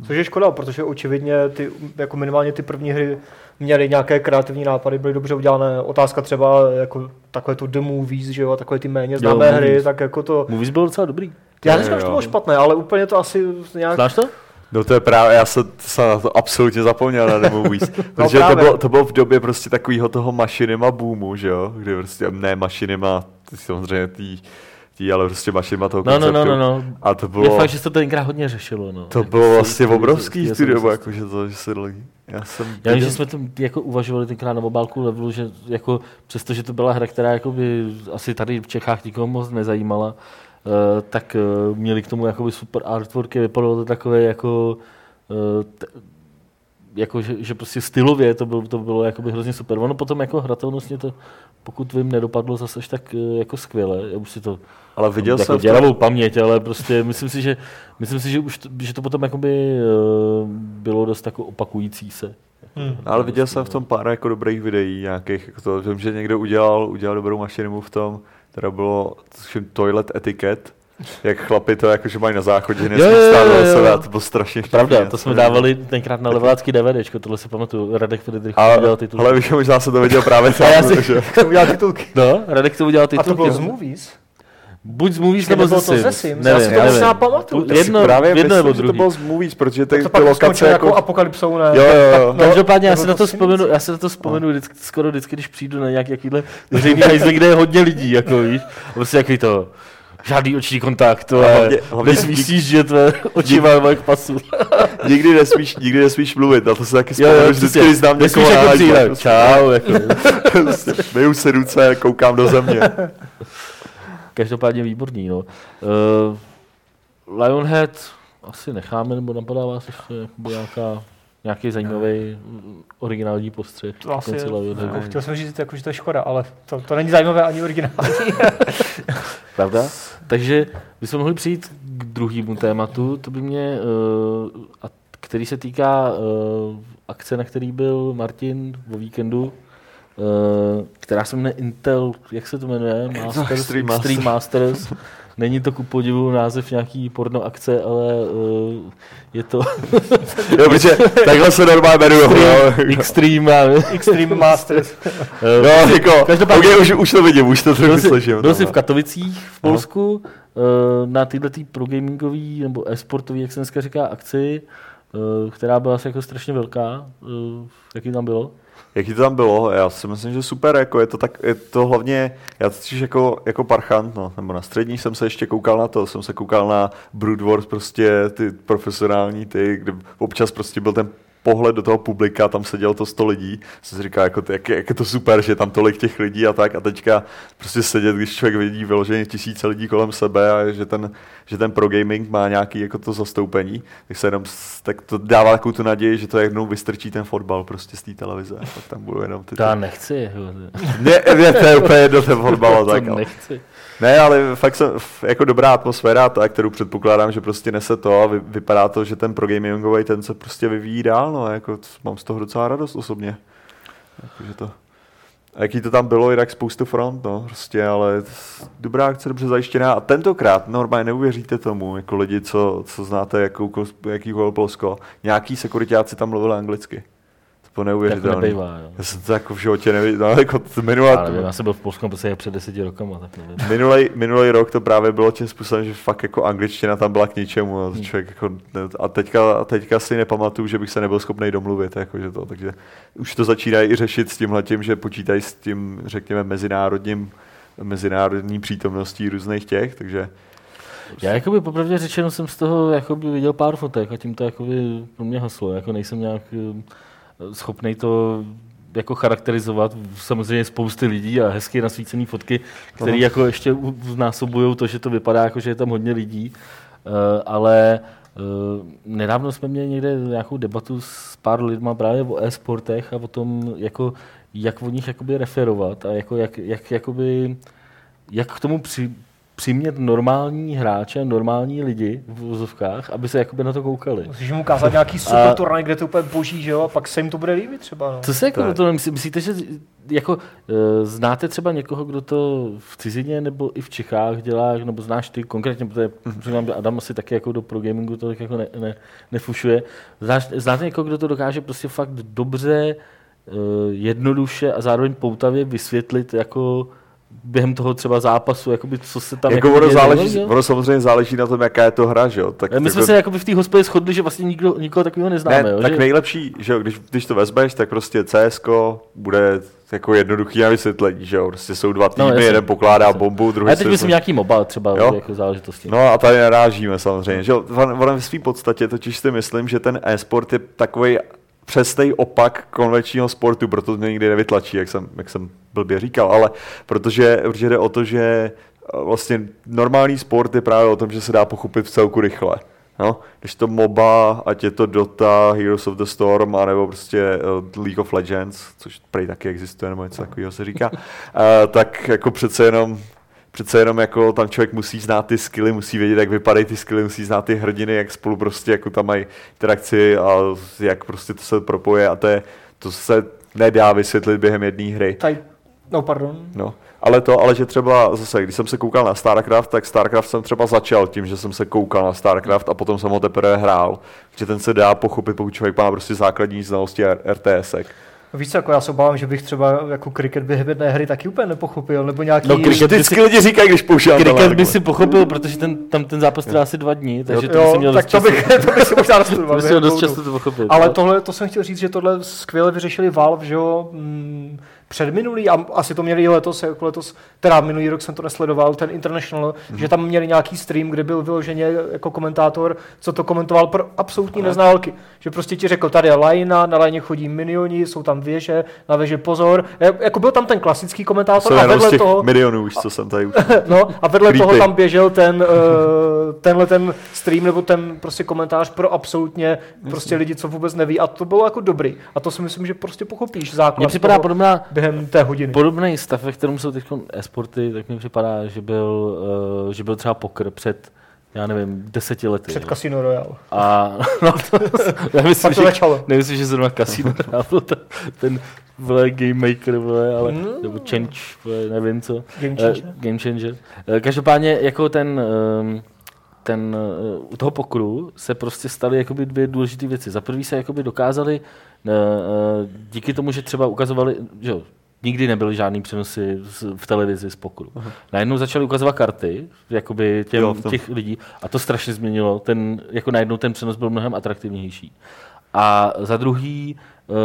Což je škoda, protože očividně ty, jako minimálně ty první hry měly nějaké kreativní nápady, byly dobře udělané. Otázka třeba jako takové to The Movies, že jo, a takové ty méně známé Jo, hry, Movies. tak jako to... Movies byl docela dobrý. Já neříkám, že to bylo špatné, ale úplně to asi nějak... Znáš to? no to je právě, já jsem, jsem na to absolutně zapomněl na The Movies, protože to bylo, to bylo v době prostě takového toho mašinima boomu, že jo, kdy prostě, ne mašinima, ty samozřejmě tý, tý ale prostě mašinima toho No, no, konceptu. no, no, no. A to Je bylo, fakt, že se to tenkrát hodně řešilo. No. to Jako bylo vlastně obrovský se- jako, že to, že se lidi. Já jsem Já vím, že jsme to jako uvažovali tenkrát na obálku levelu, že jako přestože to byla hra, která jako by asi tady v Čechách nikoho moc nezajímala, uh, tak uh, měli k tomu jakoby super artworky, vypadalo to takové jako uh, t- jako, že, že, prostě stylově to bylo, to bylo jakoby hrozně super. Ono potom jako hratelnostně to, pokud vím, nedopadlo zase až tak eh, jako skvěle. Já už si to ale viděl jako jsem děravou paměť, ale prostě myslím si, že, myslím si, že, už to, že to potom jakoby, uh, bylo dost jako opakující se. Hmm. ale viděl jsem v tom pár jako dobrých videí nějakých, jako to, vím, že někdo udělal, udělal dobrou mašinu v tom, teda bylo tuším, toilet etiket, jak chlapi to jako, že mají na záchodě, nesmí Jo, jo, jo, stát jo, sebe a to bylo strašně Pravda, vtipný, to já jsme dávali tenkrát na levelácký DVDčko, tohle si pamatuju. Radek Friedrich A, udělal titul. ale víš, že možná se to viděl právě A já tam, si- protože Jsem udělal titulky. No, Radek to udělal A titul. to bylo z Movies? Buď z Movies nebo ze to ze Sims. Sims? Já si Nevím, to nevím. možná pamatuju. Jedno, právě jedno nebo myslím, že to druhý. bylo z movies, protože ty, to ty lokace jako... jako apokalypsou, ne? Jo, jo, jo. No, Každopádně já si na to to vzpomenu, já si na to vzpomenu vždycky, skoro vždycky, když přijdu na nějaký jakýhle veřejný hajzl, kde je hodně lidí, jako víš. A Prostě jaký to, žádný oční kontakt, to je, hlavně- hlavně nesmíš že tvé oči mají k pasu. Nikdy nesmíš, nikdy nesmíš mluvit, na to se taky jo, vzpomenu, vždycky, když znám někoho jako přijít, prostě. čau, jako. Prostě Myju si ruce, koukám do země. Každopádně výborný, no. Uh, Lionhead asi necháme, nebo napadá vás ještě nějaká, nějaký zajímavý mm, originální postřeh. To asi, Lionheadu. jako, chtěl jsem říct, jako, že to je škoda, ale to, to není zajímavé ani originální. Pravda? Takže bychom mohli přijít k druhému tématu, to by mě, uh, a který se týká uh, akce, na který byl Martin o víkendu, uh, která se jmenuje Intel, jak se to jmenuje? Masters, Extreme Masters. Extreme Masters. Není to ku podivu název nějaký porno akce, ale uh, je to Jo, protože takhle se normálně jmenuju. Extreme, Extreme. Extreme Masters. Eh, Jo, jako, Každopádně- okay, už, už to vidím, už to trochu jsi, slyším. byl jsi no. v Katovicích v Polsku eh, na tyhle tý progamingový nebo e-sportový, jak se dneska říká, akci, eh, která byla asi jako strašně velká. Eh, Jaký tam bylo? Jaký to tam bylo? Já si myslím, že super, jako je to tak, je to hlavně, já totiž jako, jako parchant, no, nebo na střední jsem se ještě koukal na to, jsem se koukal na Brood Wars, prostě ty profesionální, ty, kde občas prostě byl ten pohled do toho publika, tam sedělo to 100 lidí, jsem si říkal, jako, jak, jak, je to super, že tam tolik těch lidí a tak a teďka prostě sedět, když člověk vidí vyloženě tisíce lidí kolem sebe a že ten, že ten pro gaming má nějaký jako to zastoupení, tak se jenom, tak to dává takovou tu naději, že to jednou vystrčí ten fotbal prostě z té televize a pak tam budou jenom ty... Já nechci. Ne, ne, to je úplně jedno ten fotbal tak. To nechci. Ne, ale fakt jsem, jako dobrá atmosféra, ta, kterou předpokládám, že prostě nese to a vy, vypadá to, že ten pro gamingový ten se prostě vyvíjí dál, no, jako mám z toho docela radost osobně. Jakože to, a jaký to tam bylo, jinak spoustu front, no, prostě, ale dobrá akce, dobře zajištěná. A tentokrát, normálně neuvěříte tomu, jako lidi, co, co znáte jakou, jakýkoliv Polsko, nějaký sekuritáci tam mluvili anglicky. To neuvěřitelné. Tak nebejvá, jo. Já jsem to jako v životě neviděl. No, jako minulé, já, nevím, já jsem byl v Polsku prostě před deseti rokama, tak nevím. Minulý, minulý rok to právě bylo tím způsobem, že fakt jako angličtina tam byla k ničemu. A, hmm. člověk jako, a teďka, teďka si nepamatuju, že bych se nebyl schopný domluvit. Jako, že to, takže už to začínají i řešit s tímhle tím, že počítají s tím, řekněme, mezinárodním, mezinárodní přítomností různých těch, takže já jakoby popravdě řečeno jsem z toho jakoby viděl pár fotek a tím to jakoby pro mě haslo. Jako nejsem nějak schopný to jako charakterizovat. Samozřejmě spousty lidí a hezky nasvícené fotky, které jako ještě znásobují to, že to vypadá jako, že je tam hodně lidí. Uh, ale uh, nedávno jsme měli někde nějakou debatu s pár lidma právě o e-sportech a o tom, jako, jak o nich jakoby referovat a jako, jak, jak, jakoby, jak k tomu při, přimět normální hráče, normální lidi v vozovkách, aby se jakoby na to koukali. Musíš mu ukázat nějaký super turnaj, kde to úplně boží, že jo, a pak se jim to bude líbit třeba. No. Co se jako to myslíte, že jako, uh, znáte třeba někoho, kdo to v cizině nebo i v Čechách dělá, nebo znáš ty konkrétně, protože říkám, že Adam asi taky jako do pro gamingu to tak jako ne, ne, nefušuje. Znáš, znáte někoho, kdo to dokáže prostě fakt dobře, uh, jednoduše a zároveň poutavě vysvětlit jako během toho třeba zápasu, jakoby, co se tam... Jako, jako ono, záleží, dělo, ono samozřejmě záleží na tom, jaká je to hra, že jo? Tak, My jako, jsme se jakoby v té hospodě shodli, že vlastně nikdo, nikoho takového neznáme. Ne, jo, tak že? nejlepší, že jo, když, když to vezmeš, tak prostě CS bude jako jednoduchý na vysvětlení, že jo? Prostě jsou dva no, týmy, no, jeden pokládá jasný. bombu, druhý... A teď myslím nějaký mobile třeba jo? jako záležitosti. No a tady narážíme samozřejmě, že jo? Ono v své podstatě totiž si myslím, že ten e-sport je takový přesný opak konvenčního sportu, proto mě nikdy nevytlačí, jak jsem, jak jsem blbě říkal, ale protože, protože jde o to, že eh, vlastně normální sport je právě o tom, že se dá pochopit v celku rychle. No, když to MOBA, ať je to Dota, Heroes of the Storm, anebo prostě uh, League of Legends, což prej taky existuje, nebo něco takového se říká, uh, tak jako přece jenom přece jenom jako tam člověk musí znát ty skilly, musí vědět, jak vypadají ty skilly, musí znát ty hrdiny, jak spolu prostě jako tam mají interakci a jak prostě to se propoje a to, je, to se nedá vysvětlit během jedné hry. Taj, no pardon. No, ale to, ale že třeba zase, když jsem se koukal na StarCraft, tak StarCraft jsem třeba začal tím, že jsem se koukal na StarCraft a potom jsem ho teprve hrál. Že ten se dá pochopit, pokud člověk má prostě základní znalosti RTSek. Víš jako já se obávám, že bych třeba jako kriket během jedné hry taky úplně nepochopil, nebo nějaký... No kriket vždycky si... lidi říkají, když používám Kriket by si pochopil, protože ten, tam ten zápas trvá asi dva dní, takže jo, to by si měl tak to bych, to bych si možná to by dost často to pochopit. Ale tohle, to jsem chtěl říct, že tohle skvěle vyřešili Valve, že jo, mm, předminulý, a asi to měli letos, jako letos, teda minulý rok jsem to nesledoval, ten International, mm-hmm. že tam měli nějaký stream, kde byl vyloženě jako komentátor, co to komentoval pro absolutní neználky. Že prostě ti řekl, tady je lajna, na lajně chodí minioni, jsou tam věže, na věže pozor. Jako byl tam ten klasický komentátor a vedle toho... milionů už, co jsem tady už. no a vedle Creepy. toho tam běžel ten, uh, tenhle ten stream nebo ten prostě komentář pro absolutně prostě lidi, co vůbec neví a to bylo jako dobrý. A to si myslím, že prostě pochopíš základ. Mně připadá podobná během té hodiny. Podobný stav, ve kterém jsou teď e-sporty, tak mi připadá, že byl, uh, že byl třeba poker před já nevím, deseti lety. Před. Casino Royale. A no to, já myslím, to začalo. Nemyslím, že zrovna Casino Royale byl ten, ten vle, game maker, vle, ale, mm. nebo change, vle, nevím co. Game changer. Uh, game changer. Uh, každopádně jako ten, um, ten, u toho pokru se prostě staly jakoby dvě důležité věci. Za prvý se jakoby dokázali uh, díky tomu, že třeba ukazovali, že jo, nikdy nebyly žádný přenosy v televizi z pokru. Aha. Najednou začali ukazovat karty jakoby těm, jo, těch lidí a to strašně změnilo. Ten, jako najednou ten přenos byl mnohem atraktivnější. A za druhý uh,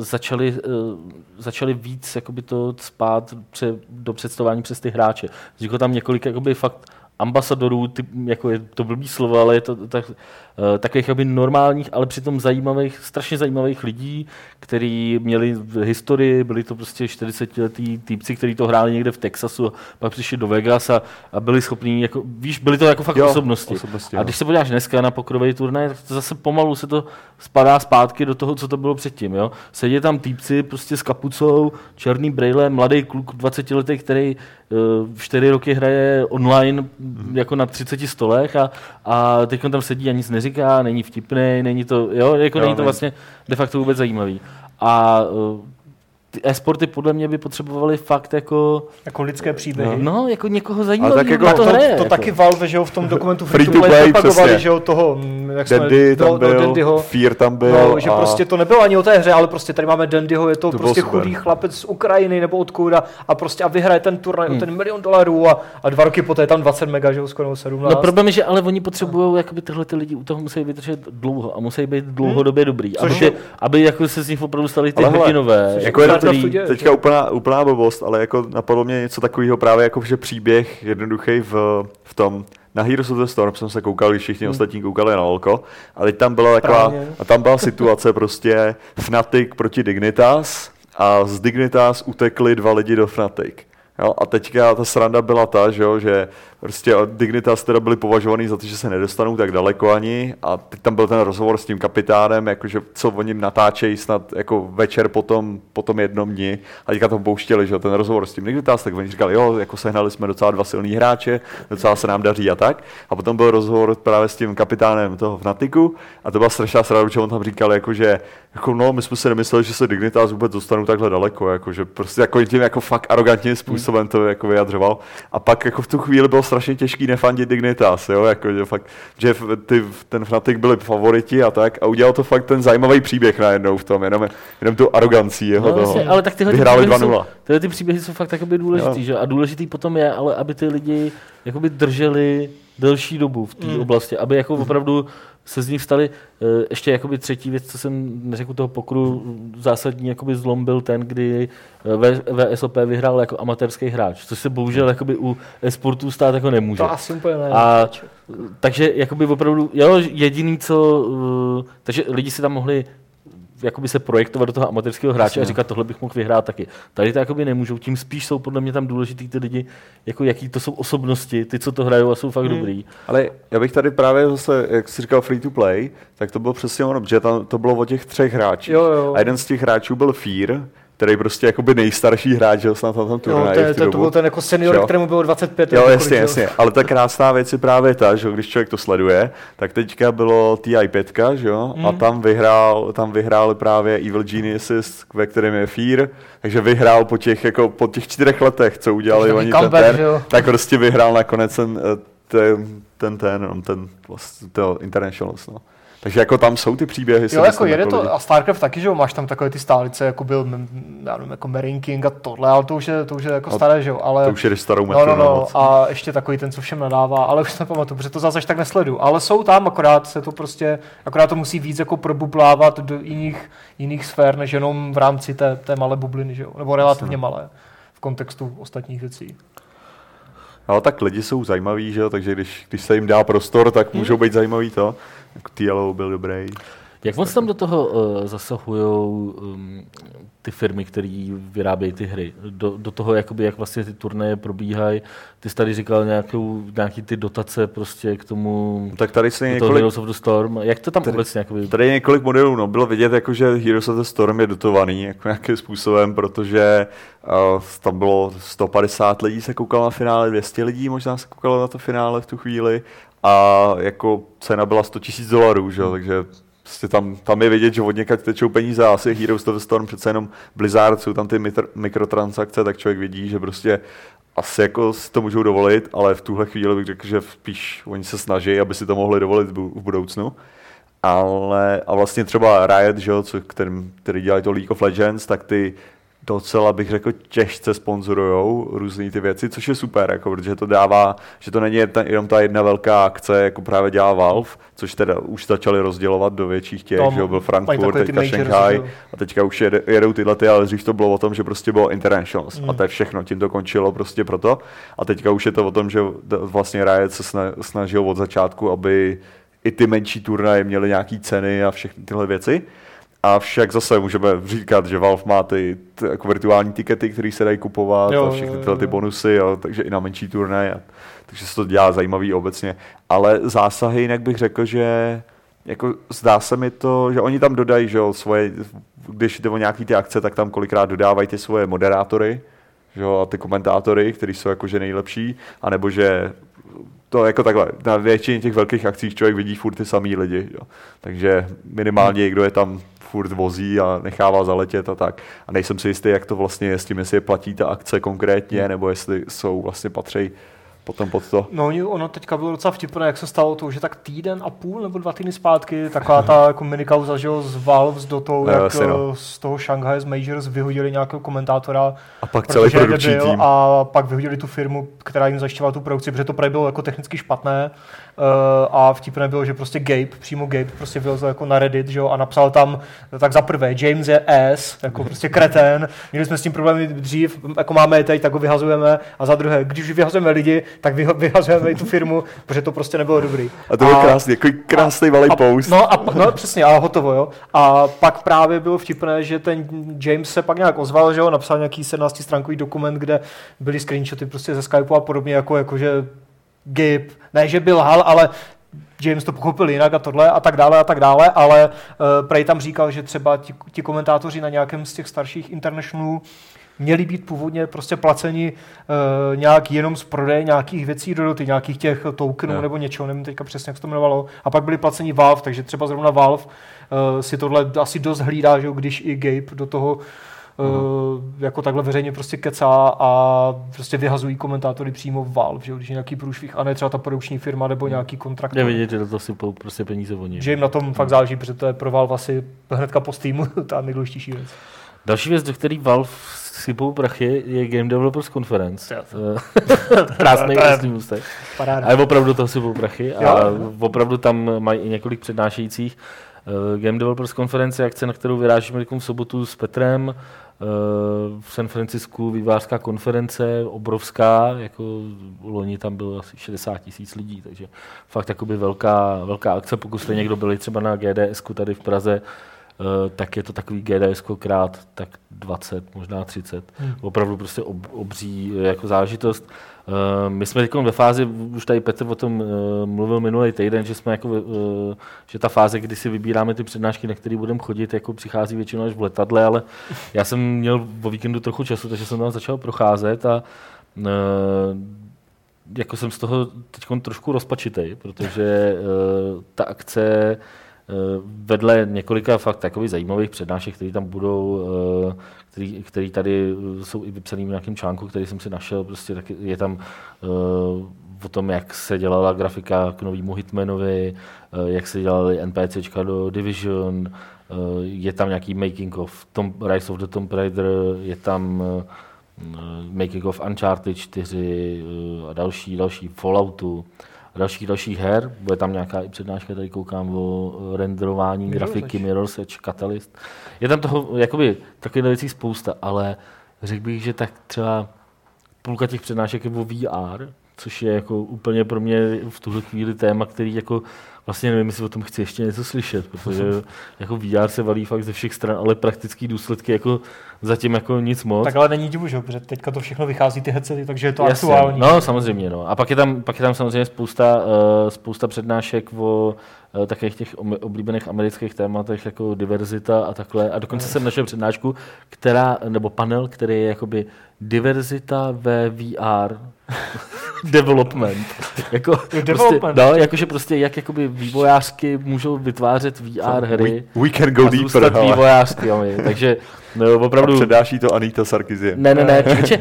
začali, uh, začali víc jakoby to spát pře, do představování přes ty hráče. Vzniklo tam několik jakoby fakt ambasadorů, typ, jako je to blbý slovo, ale je to tak, eh, takových jakoby normálních, ale přitom zajímavých, strašně zajímavých lidí, kteří měli v historii, byli to prostě 40-letí týpci, kteří to hráli někde v Texasu, pak přišli do Vegas a, a byli schopní, jako, víš, byli to jako fakt Jo, osobnosti. osobnosti, a jo. když se podíváš dneska na pokrový turnaj, tak to zase pomalu se to spadá zpátky do toho, co to bylo předtím. Jo? Sedí tam týpci prostě s kapucou, černý brejle, mladý kluk 20 letý, který uh, 4 roky hraje online Mhm. jako na 30 stolech a, a teď on tam sedí a nic neříká, není vtipný, není to, jo, jako Jo, není to vlastně de facto vůbec zajímavý. A uh, ty e-sporty podle mě by potřebovaly fakt jako, Jako lidské příběhy. no, jako někoho zajímavého, tak jako to, to, hraje. to jako. taky Valve, že jo, v tom dokumentu Free Free to to Play propagovali, že jo, toho, mm, jak jsme, Dandy tam no, no, byl, Dandyho, Fear tam byl. No, že a... prostě to nebylo ani o té hře, ale prostě tady máme Dandyho, je to, To prostě chudý chlapec z Ukrajiny nebo odkud a, a prostě a vyhraje ten turnaj Hmm. o ten milion dolarů a, a dva roky poté je tam 20 mega, že jo, skoro 17. No problém je, že ale oni potřebují, jakoby tyhle ty lidi u toho musí vydržet dlouho a musí být dlouhodobě dobrý, aby, Což ty, je- aby jako se z nich opravdu stali ty hrdinové. Jako to který. Teďka úplná, úplná blbost, ale jako napadlo mě něco takového právě jako, že příběh jednoduchý v, v tom, na Heroes of the Storm jsem se koukal, když všichni ostatní koukali na Lolko, a teď tam byla taková, Právě. a tam byla situace prostě Fnatic proti Dignitas a z Dignitas utekli dva lidi do Fnatic. Jo, a teďka ta sranda byla ta, že, jo, že prostě Dignitas teda byli považovaný za to, že se nedostanou tak daleko ani a teď tam byl ten rozhovor s tím kapitánem, jakože co oni natáčejí snad jako večer po tom, po tom jednom dni a teďka to pouštěli, že ten rozhovor s tím Dignitas, tak oni říkali, jo, jako sehnali jsme docela dva silný hráče, docela se nám daří a tak. A potom byl rozhovor právě s tím kapitánem toho Fnatiku a to byla strašná sranda, že on tam říkal, jako, že jako, no, my jsme si nemysleli, že se Dignitas vůbec dostanou takhle daleko, jako, že prostě jako tím jako fakt arrogantním způsobem to jako vyjadřoval. A pak jako v tu chvíli bylo strašně těžký nefandit Dignitas, jo, jako, že fakt, že ty, ten Fnatic byli favoriti a tak a udělal to fakt ten zajímavý příběh najednou v tom, jenom, jenom tu arogancí jeho No, toho. jasně, ale tak tyhle ty Vyhráli příběhy jsou- 2-0. Tyhle ty příběhy jsou fakt takoby důležitý, Jo. že? A důležitý potom je, ale aby ty lidi jakoby drželi delší dobu v té Mm. oblasti, aby jako opravdu se z nich stali, eh, ještě jakoby třetí věc, co jsem neřekl toho pokru, zásadní jakoby zlom byl ten, kdy eh, VSOP vyhrál jako amatérský hráč, což se bohužel jakoby u e-sportů stát jako nemůže. To asi úplně ne. A takže jakoby opravdu, jo, jediný co, uh, takže lidi si tam mohli jakoby se projektovat do toho amatérského hráče a říkat, tohle bych mohl vyhrát taky. Tady to jakoby nemůžou, tím spíš jsou podle mě tam důležitý ty lidi, jako jaký to jsou osobnosti, ty, co to hrajou a jsou fakt Hmm. dobrý. Ale já bych tady právě zase, jak jsi říkal free to play, tak to bylo přesně ono, že tam to bylo o těch třech hráčích. Jo, jo. A jeden z těch hráčů byl Fear, který prostě jakoby nejstarší hráč, že jo, snad na tom Jo, turnaji to, tu to, to dobu. byl ten jako senior, Jo. kterému bylo 25 Jo, nebo jasně, kolik, jasně. Ale ta krásná věc je právě ta, že jo, když člověk to sleduje, tak teďka bylo TI5, že jo, a Hmm. tam vyhrál, tam vyhráli právě Evil Geniuses, ve kterém je Fear, takže vyhrál po těch, jako po těch čtyřech letech, co udělali oni ten, ten jo. tak prostě vyhrál nakonec ten, eh, ten, ten, ten, no, ten, vlastně, to Internationals, no. Takže jako tam jsou ty příběhy. Jo, jako jede lidi. to, a StarCraft taky, že jo, máš tam takové ty stálice, jako byl, já nevím, jako Marine King a tohle, ale to už je, to už je jako No, staré, že jo, ale... To už je starou No, metru. no, no, moc. a ještě takový ten, co všem nadává, ale už nepamatuju, protože to zase až tak nesledu. Ale jsou tam, akorát se to prostě, akorát to musí víc jako probublávat do jiných, jiných sfér, než jenom v rámci té, té malé bubliny, že jo? Nebo relativně malé v kontextu ostatních věcí. Ale tak lidi jsou zajímaví, že jo, takže když, když se jim dá prostor, tak můžou být zajímavý to. Jako TLO byl dobrý. Jak moc tam do toho uh, zasahují um, ty firmy, které vyrábějí ty hry? Do, do toho, jakoby, jak vlastně ty turnaje probíhají? Ty jsi tady říkal nějakou, nějaký ty dotace prostě k tomu, Tak tady se několik, Heroes of the Storm. Jak to tam Tady- obecně jakoby, tady je několik modelů, no, bylo vidět, jako, že Heroes of the Storm je dotovaný jako nějakým způsobem, protože uh, tam bylo 150 lidí se koukalo na finále, 200 lidí možná se koukalo na to finále v tu chvíli a jako cena byla 100 000 dolarů, že? jo, takže prostě tam, tam je vidět, že od někať tečou peníze a asi Heroes of the Storm přece jenom Blizzard, jsou tam ty mitr- mikrotransakce, tak člověk vidí, že prostě asi jako si to můžou dovolit, ale v tuhle chvíli bych řekl, že spíš oni se snaží, aby si to mohli dovolit v bu- v budoucnu. Ale a vlastně třeba Riot, že jo, co, kterým, který dělají to League of Legends, tak ty docela bych řekl těžce sponzorujou různé ty věci, což je super, jako, protože to dává, že to není jenom ta jedna velká akce, jako právě dělá Valve, což teda už začali rozdělovat do větších těch, Tom, že byl Frankfurt, teďka Shanghai a teďka už jedou tyhle ty, ale dřív to bylo o tom, že prostě bylo Internationals mm. a to je všechno, tím to končilo prostě proto a teďka už je to o tom, že vlastně Riot se snažil od začátku, aby i ty menší turnaje měly nějaký ceny a všechny tyhle věci. A však zase můžeme říkat, že Valve má ty, ty jako virtuální tikety, které se dají kupovat jo, a všechny tyhle ty bonusy, jo, takže i na menší turnaje. Takže se to dělá zajímavý obecně. Ale zásahy jinak bych řekl, že jako zdá se mi to, že oni tam dodají, že jo, svoje, když jde o nějaký ty akce, tak tam kolikrát dodávají ty svoje moderátory, že jo, a ty komentátory, kteří jsou jakože nejlepší, anebo že to jako takhle, na většině těch velkých akcích člověk vidí furt ty samý lidi, jo. takže minimálně kdo je tam furt vozí a nechává zaletět a tak. A nejsem si jistý, jak to vlastně je s tím, jestli je platí ta akce konkrétně, nebo jestli jsou vlastně patří potom pod to. No ono teďka bylo docela vtipné, jak se stalo to, že tak týden a půl nebo dva týdny zpátky taková ta jako minikauza, že z Valve s Dotou, no, jak no. z toho Shanghai z Majors vyhodili nějakého komentátora. A pak celý produkční tým. A pak vyhodili tu firmu, která jim zajišťovala tu produkci, protože to bylo jako technicky špatné. Uh, a vtipné bylo, že prostě Gabe, přímo Gabe, prostě vylezl jako na Reddit, že jo, a napsal tam, tak za prvé, James je S, jako prostě kretén, měli jsme s tím problémy dřív, jako máme je teď, tak ho vyhazujeme, a za druhé, když vyhazujeme lidi, tak vyhazujeme i tu firmu, protože to prostě nebylo dobrý. A to byl krásný, jako krásný malý post. No, a, no, přesně, a hotovo, jo. A pak právě bylo vtipné, že ten James se pak nějak ozval, že jo, napsal nějaký 17 stránkový dokument, kde byly screenshoty prostě ze Skypeu a podobně, jako, jako že Gabe, ne, že byl hal, ale James to pochopil jinak a tohle a tak dále a tak dále, ale uh, Prej tam říkal, že třeba ti, ti komentátoři na nějakém z těch starších internationalů měli být původně prostě placeni uh, nějak jenom z prodeje nějakých věcí do doty, nějakých těch tokenů yeah. nebo něčeho, nevím teďka přesně, jak se to jmenovalo, a pak byli placeni Valve, takže třeba zrovna Valve uh, si tohle asi dost hlídá, že když i Gabe do toho uh, jako takhle veřejně prostě kecá a prostě vyhazují komentátory přímo v Valve, že když je nějaký průšvih, a ne třeba ta produkční firma nebo nějaký kontrakt. Je vidět, že to si prostě peníze oni. Že jim na tom hmm. fakt záleží, protože to je pro Valve asi hnedka po Steamu ta nejdůležitější věc. Další věc, do který Valve sypou prachy, je Game Developers Conference. Krásný vlastní ústek. Ale opravdu to sypou prachy a opravdu tam mají i několik přednášejících. Eh, Game Developers Conference je akce, na kterou vyrážíme v sobotu s Petrem. Eh, v San Francisku vývářská konference, obrovská, jako loni tam bylo asi 60 tisíc lidí, takže fakt velká, velká akce, pokud jste někdo byli třeba na GDS tady v Praze, tak je to takový GDS krát tak 20, možná 30. Hmm. Opravdu prostě ob, obří eh, jako zážitost. Uh, my jsme teď ve fázi, už tady Petr o tom mluvil minulý týden, že jsme jako, že ta fáze, kdy si vybíráme ty přednášky, na které budeme chodit, jako přichází většinou až v letadle, ale já jsem měl o víkendu trochu času, takže jsem tam začal procházet a jako jsem z toho teď trošku rozpačitý, protože ta akce Eh, vedle několika fakt takových zajímavých přednášek, které tam budou, eh, který, který tady jsou i vypsaný v nějakém článku, který jsem si našel, prostě tak je tam eh, o tom, jak se dělala grafika k novému Hitmanovi, jak se dělali NPCčka do Division, je tam nějaký making of Tom, Rise of the Tomb Raider, je tam making of Uncharted 4 a další, další Falloutu dalších, dalších her. Bude tam nějaká i přednáška, tady koukám o renderování Mirror's grafiky, Mirror's Edge, Catalyst. Je tam toho jakoby takových věcí spousta, ale řekl bych, že tak třeba půlka těch přednášek je o VR, což je jako úplně pro mě v tuhle chvíli téma, který jako vlastně nevím, jestli o tom chci ještě něco slyšet, protože jako VR se valí fakt ze všech stran, ale praktický důsledky jako zatím jako nic moc. Tak ale není divu, že? protože teďka to všechno vychází ty headsety, takže je to Jasně, aktuální. No samozřejmě, no. A pak je tam, pak je tam samozřejmě spousta, uh, spousta přednášek o uh, takových těch oblíbených amerických tématech, jako diverzita a takhle. A dokonce jsem našel přednášku, která, nebo panel, který je jakoby diverzita ve VR development. jako, prostě, development. no, jakože prostě jak jakoby vývojářky můžou vytvářet VR hry We, we can go a deeper, zůstat hele. vývojářskami. Takže no, opravdu... A předáší to Anita Sarkisian. Ne, ne, ne, člověče,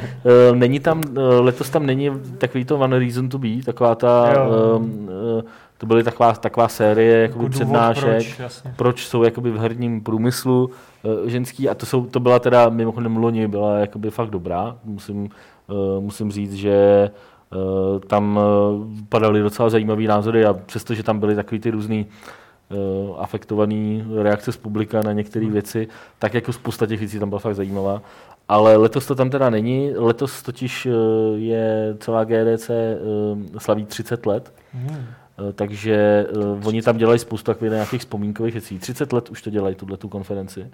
uh, není tam, uh, letos tam není takový to One Reason to Be, taková ta, Jo. um, uh, to byly taková, taková série jakoby Jako důvod, přednášek, proč, jasně. proč jsou jakoby v herním průmyslu uh, ženský a to, jsou, to byla teda mimochodem loni, byla jakoby fakt dobrá, musím, musím říct, že uh, tam uh, padaly docela zajímavý názory a přestože tam byly takový ty různý afektovaný reakce z publika na některé věci, tak jako spousta těch věcí tam byla fakt zajímavá. Ale letos to tam teda není. Letos totiž je celá GDC slaví 30 let, Hmm. takže oni tam dělají spoustu takových nějakých vzpomínkových věcí. 30 let už to dělají, tuhle tu konferenci.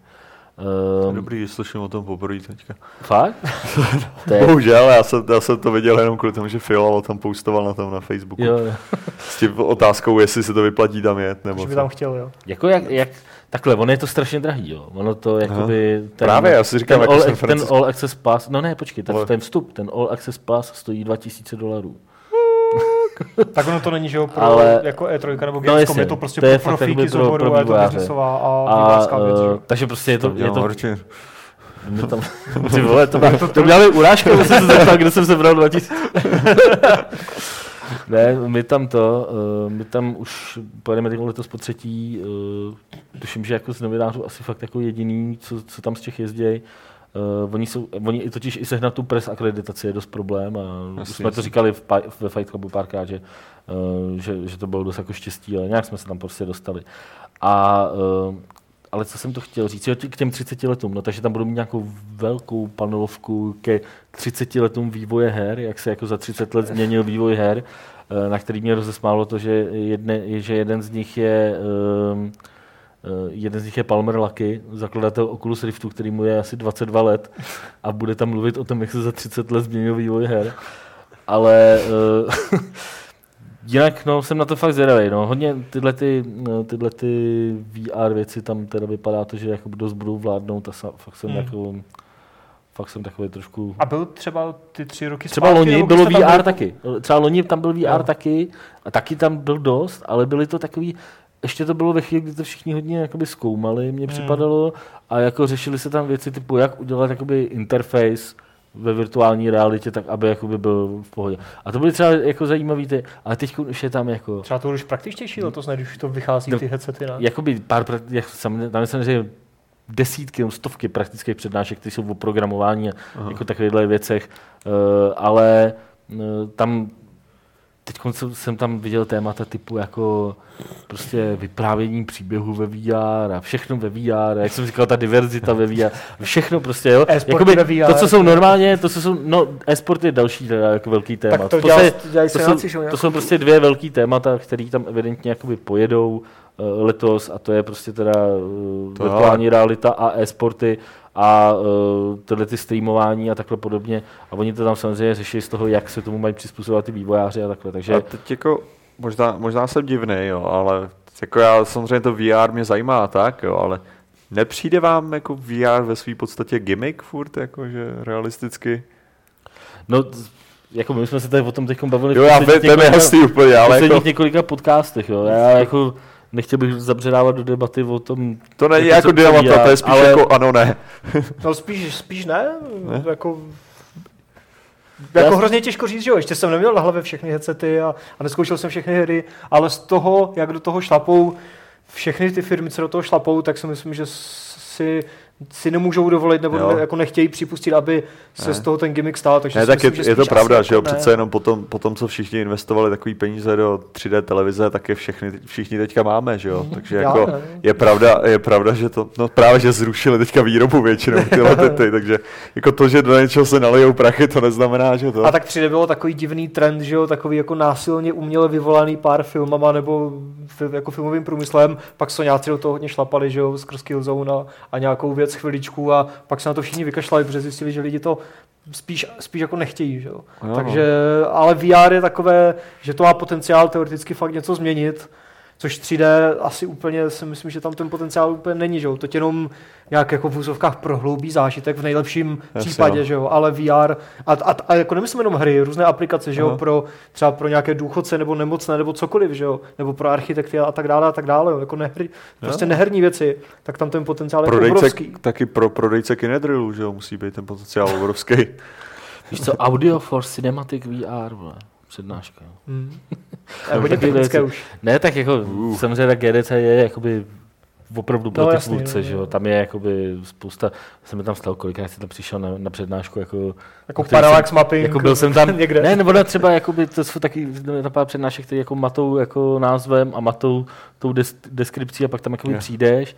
Uh, Dobrý, že slyším o tom poprvé teďka. Fakt? To je, Bohužel, já jsem, já jsem to viděl jenom kvůli tomu, že Fiala tam postoval na tom na Facebooku. jo, jo. S tím otázkou, jestli se to vyplatí tam jet, nebo Že by tam chtěl, jo. Jako jak, jak, takhle, ono je to strašně drahý, jo. Ono to jakoby... Ten, Právě, já si říkám, ten, jak all, ten. All Access Pass, no ne, počkej, ten, ten vstup, ten All Access Pass stojí 2000 dolarů. Tak ono to není, že jo, pro Ale- jako E3 nebo No Gamescom, jasně, je to prostě to je pro profíky z pro- oboru pro a je to biznesová a A, věc, že uh, takže prostě je to, je Dělám to, horčin. my tam, ty vole, to, to, to urážku, aby jsem se zeptal, kde jsem sebral 2000. ne, my tam to, uh, my tam už pojedeme teď letos po třetí, uh, tuším, že jako z novinářů asi fakt jako jediný, co, co tam z těch jezdějí. Uh, oni, jsou, oni i totiž i sehnat tu pres akreditaci je dost problém a Jasně, jasně, jsme to jasně. říkali v, ve Fight Clubu párkrát, že, uh, že, že, to bylo dost jako štěstí, ale nějak jsme se tam prostě dostali. A uh, ale co jsem to chtěl říct, jo, k těm 30 letům, no takže tam budou mít nějakou velkou panelovku ke 30 letům vývoje her, jak se jako za 30 let změnil vývoj her, na který mě rozesmálo to, že, jedne, že jeden z nich je jeden z nich je Palmer Lucky, zakladatel Oculus Riftu, který mu je asi 22 let a bude tam mluvit o tom, jak se za 30 let změnil vývoj her. Ale uh, Jinak no, jsem na to fakt zvědavý. No. Hodně tyhle, ty, no, tyhle ty VR věci tam teda vypadá to, že jako dost budou vládnout a sa, fakt jsem Hmm. jako fakt jsem takový trošku... A byl třeba ty tři roky Třeba zpátky, loni bylo VR byli- taky. Třeba loni tam byl VR Jo. taky a taky tam byl dost, ale byly to takový, ještě to bylo ve chvíli, kdy to všichni hodně jakoby zkoumali, mně Hmm. připadalo, a jako řešili se tam věci typu, jak udělat jakoby interface ve virtuální realitě, tak aby jakoby byl v pohodě. A to byly třeba jako zajímavý ty, ale teď už je tam jako, Třeba to už praktičtější letos, ne, když to vychází No, ty headsety, ne? jakoby pár, jak, sam- tam je samozřejmě desítky, stovky praktických přednášek, které jsou o programování a Aha. jako takovýchhle věcech, uh, ale uh, tam teď jsem tam viděl témata typu jako prostě vyprávění příběhu ve VR a všechno ve VR, jak jsem říkal, ta diverzita ve VR, všechno prostě, jo. E-sporty ve VR. to, co jsou normálně, to, co jsou, no, e-sport je další teda jako velký téma. Tak to podstatě- dělají to, jsou, to jsou prostě dvě velký témata, které tam evidentně jakoby pojedou uh, letos a to je prostě teda uh, To virtuální realita a e-sporty a uh, tyhle ty streamování a takhle podobně. A oni to tam samozřejmě řeší z toho, jak se tomu mají přizpůsobovat ty vývojáři a takhle. Takže A teď jako, možná, možná jsem divný, jo, ale jako já samozřejmě to VR mě zajímá tak, jo, ale nepřijde vám jako VR ve své podstatě gimmick furt, jakože realisticky? no, jako my jsme se tady o tom teď bavili Jo, já vím, to je jasný úplně, ale jako, několika podcastech. Jo. Já jako nechtěl bych zabředávat do debaty o tom, to není jako co debata, to je spíš ale- jako ano, ne. No spíš, spíš ne, Ne? jako... Jako hrozně těžko říct, že jo, ještě jsem neměl na hlavě všechny headsety a, a neskoušel jsem všechny hry, ale z toho, jak do toho šlapou všechny ty firmy, co do toho šlapou, tak si myslím, že si si nemůžou dovolit nebo Jo. jako nechtějí připustit, aby se Ne. z toho ten gimmick stal. Takže Ne, tak je, myslím, že je to pravda, že jo, jako ne. přece jenom potom, potom, co všichni investovali takový peníze do 3D televize, tak je všechny, všichni teďka máme, že jo, takže Já jako ne. je pravda, je pravda, že to, no právě, že zrušili teďka výrobu většinou tyhle tety, takže jako to, že do něčeho se nalijou prachy, to neznamená, že to. A tak 3D bylo takový divný trend, že jo, takový jako násilně uměle vyvolaný pár filmama nebo jako filmovým průmyslem, pak Soňáci do toho hodně šlapali, že jo, skrz Killzone a, a nějakou věc chviličku a pak se na to všichni vykašlali, protože zjistili, že lidi to spíš, spíš jako nechtějí, že jo. Jo, no. Takže, ale VR je takové, že to má potenciál teoreticky fakt něco změnit, Což 3D asi úplně si myslím, že tam ten potenciál úplně není, že jo? To tě jenom nějak jako v úzovkách prohloubí zážitek v nejlepším Jasně, případě, no. že jo? Ale VR a, a, a, jako nemyslím jenom hry, různé aplikace, že jo? Aha. Pro, třeba pro nějaké důchodce nebo nemocné nebo cokoliv, že jo? Nebo pro architekty a tak dále a tak dále, jo? Jako nehry, prostě neherní věci, tak tam ten potenciál je Prodejce, obrovský. taky pro prodejce kinedrilu, že jo, musí být ten potenciál obrovský. Víš co, Audio for Cinematic VR, vole, přednáška. Hmm. Hodně technické už. Ne, tak jako Uh. samozřejmě tak GDC je jakoby opravdu pro No, ty jasný, tvůrce, no, že no. jo. Tam je jakoby spousta, jsem mi tam stál, kolikrát jsem tam přišel na, na přednášku, jako, Jako parallax jsem- mapping. jako byl jsem tam, někde. ne, nebo ne, třeba jakoby, to jsou taky na pár přednášek, které jako matou jako názvem a matou tou des, deskripcí a pak tam jakoby Je. přijdeš,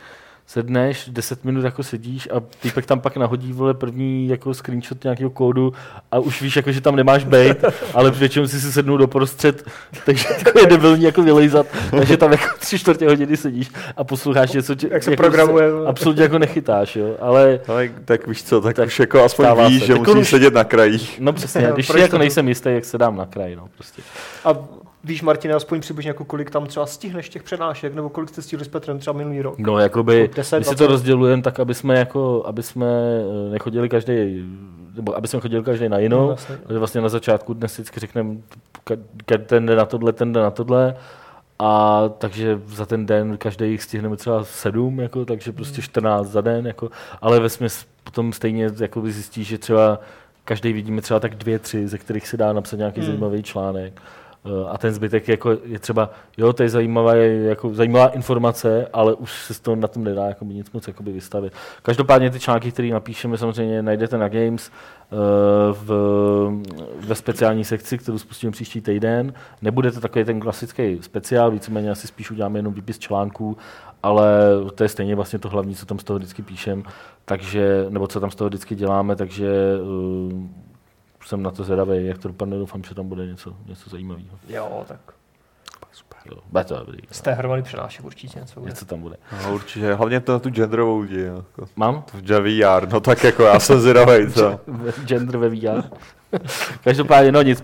sedneš, 10 minut jako sedíš a týpek tam pak nahodí vole první jako screenshot nějakého kódu a už víš, jako, že tam nemáš bejt, ale většinou si si sednul do prostřed, takže to je debilní jako vylejzat, takže tam jako tři čtvrtě hodiny sedíš a posloucháš něco, tě, Jak se jako programuje. absolutně jako nechytáš, jo, ale Ale tak víš co, tak, Tak už jako aspoň víš, se. že Tak musíš už- sedět na krajích. no přesně, když jako to- nejsem jistý, jak se dám na kraj, no prostě. A víš, Martine, aspoň přibližně, jako kolik tam třeba stihneš těch přednášek, nebo kolik jste stihli s Petrem třeba minulý rok? No, jakoby, 10, my si 20. to rozdělujeme tak, aby jsme, jako, aby jsme eh, nechodili každý, nebo aby jsme chodili každý na jinou. No, jasně. Takže vlastně na začátku dnes vždycky řekneme, ten jde na tohle, ten jde na tohle. A takže za ten den každý jich stihneme třeba sedm, jako, takže prostě 14 za den, jako, ale ve potom stejně jako zjistíš, že třeba každý vidíme třeba tak dvě, tři, ze kterých se dá napsat nějaký Hmm. zajímavý článek. Eh, A ten zbytek jako je třeba, jo, to je zajímavá, jako zajímavá informace, ale už se z toho na tom nedá jako nic moc jakoby vystavit. Každopádně ty články, které napíšeme, samozřejmě najdete na Games eh, v, ve speciální sekci, kterou spustíme příští týden. Nebude to takový ten klasický speciál, víceméně asi spíš uděláme jenom výpis článků, ale to je stejně vlastně to hlavní, co tam z toho vždycky píšem, takže, nebo co tam z toho vždycky děláme, takže eh, jsem na to zvědavý, jak to dopadne, doufám, že tam bude něco, něco zajímavého. Jo, tak Jo, bude to dobrý. z té hromady přenášek určitě něco bude. Něco tam bude. No, určitě, hlavně to na tu genderovou lidi. Jako. Mám? V VR, no tak jako já jsem zvědavej, co? Gender ve VR. Každopádně, no nic.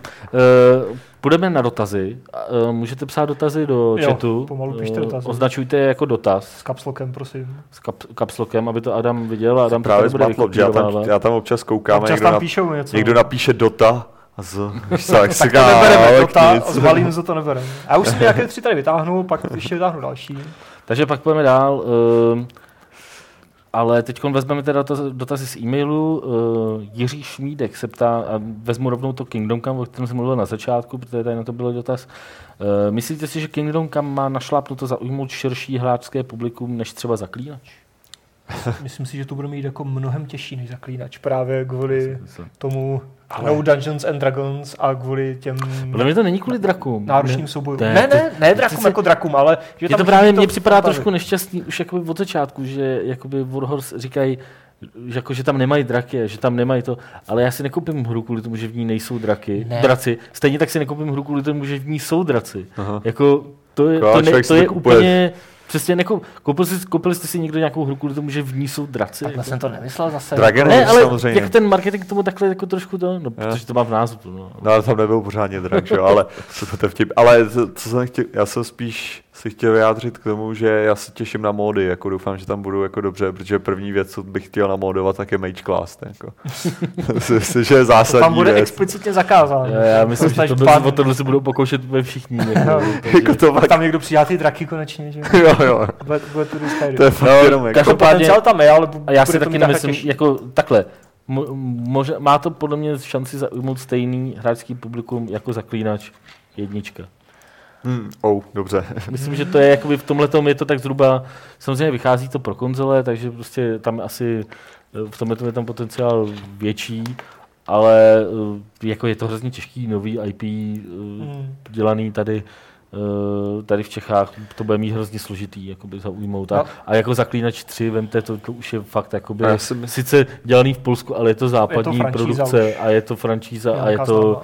Uh, půjdeme na dotazy. Uh, můžete psát dotazy do Jo, chatu. pomalu pište Eh, dotazy. Označujte je jako dotaz S kapslokem, prosím. s kap, kapslokem, aby to Adam viděl a Adam to Právě zmatlo, já tam, já tam občas koukám, a Občas někdo, tam na, píšou něco. někdo napíše dota a z, jak se tak to nebereme, Dota, s malým za to nebereme. Já už jsem nějaké tři tady vytáhnul, pak ještě vytáhnu další. Takže pak půjdeme dál. Uh, ale teď vezmeme teda dotaz, dotazy z e-mailu. Uh, Jiří Šmídek se ptá, a vezmu rovnou to Kingdom Come, o kterém jsem mluvil na začátku, protože tady na to byl dotaz. Uh, myslíte si, že Kingdom Come má našlápnuto zaujmout širší hráčské publikum než třeba Zaklínač? Myslím si, že to bude mít jako mnohem těžší než zaklínač, právě kvůli tomu No Dungeons and Dragons a kvůli těm Podle mě to není kvůli drakům. náročným soubojům. ne, Ne, ne, ne drakům si- jako drakům, ale že Je tam to právě, mně připadá zabavit. trošku nešťastný už jakoby od začátku, že jakoby Warhorse říkají, že, jako, že tam nemají draky, že tam nemají to, ale já si nekoupím hru kvůli tomu, že v ní nejsou draky, Ne. draci. Stejně tak si nekoupím hru kvůli tomu, že v ní jsou draci. Aha. Jako, to je, Jako, to, ale ne, to je to kupuje. úplně, přesně nekou, koupil, jsi, koupili jste si někdo nějakou hru kvůli tomu, že v ní jsou draci? Takhle Jako? jsem to nemyslel zase. Dragon Ne, ale samozřejmě. jak ten marketing k tomu takhle jako trošku to, no, protože to má v názvu. No. No ale tam nebyl pořádně drak, že jo, ale to, to je vtip. Ale co, co jsem chtěl, já jsem spíš si chtěl vyjádřit k tomu, že já se těším na módy, jako doufám, že tam budou jako dobře, protože první věc, co bych chtěl namódovat, tak je Mage Class, jako. Myslím, že je to zásadní tam bude věc. explicitně zakázáno. Já, já myslím, že Dostaneš to dva- o tohle se budou pokoušet úplně všichni. Jako, jako to Pak tam někdo přijá ty draky konečně, že jo, jo, bude, bude to to je fakt No, jenom jako, každopádně- potenciál tam je, ale A já si to taky nemyslím, těžší. jako takhle. Mo, može, má to podle mě šanci zaujmout stejný hráčský publikum jako Zaklínač jednička. Hmm, oh, dobře. Myslím, že to je jakoby v tomhle je to tak zhruba, samozřejmě vychází to pro konzole, takže prostě tam asi eh, v tomhle je tam potenciál větší, ale eh, jako je to hrozně těžký nový IP eh, Hmm. dělaný tady eh, tady v Čechách to bude mít hrozně složitý jakoby zaujmout. A, No. a jako Zaklínač 3, vemte, to, to už je fakt jakoby, myslím- sice dělaný v Polsku, ale je to západní franšíza produkce už. a je to franšíza a je to...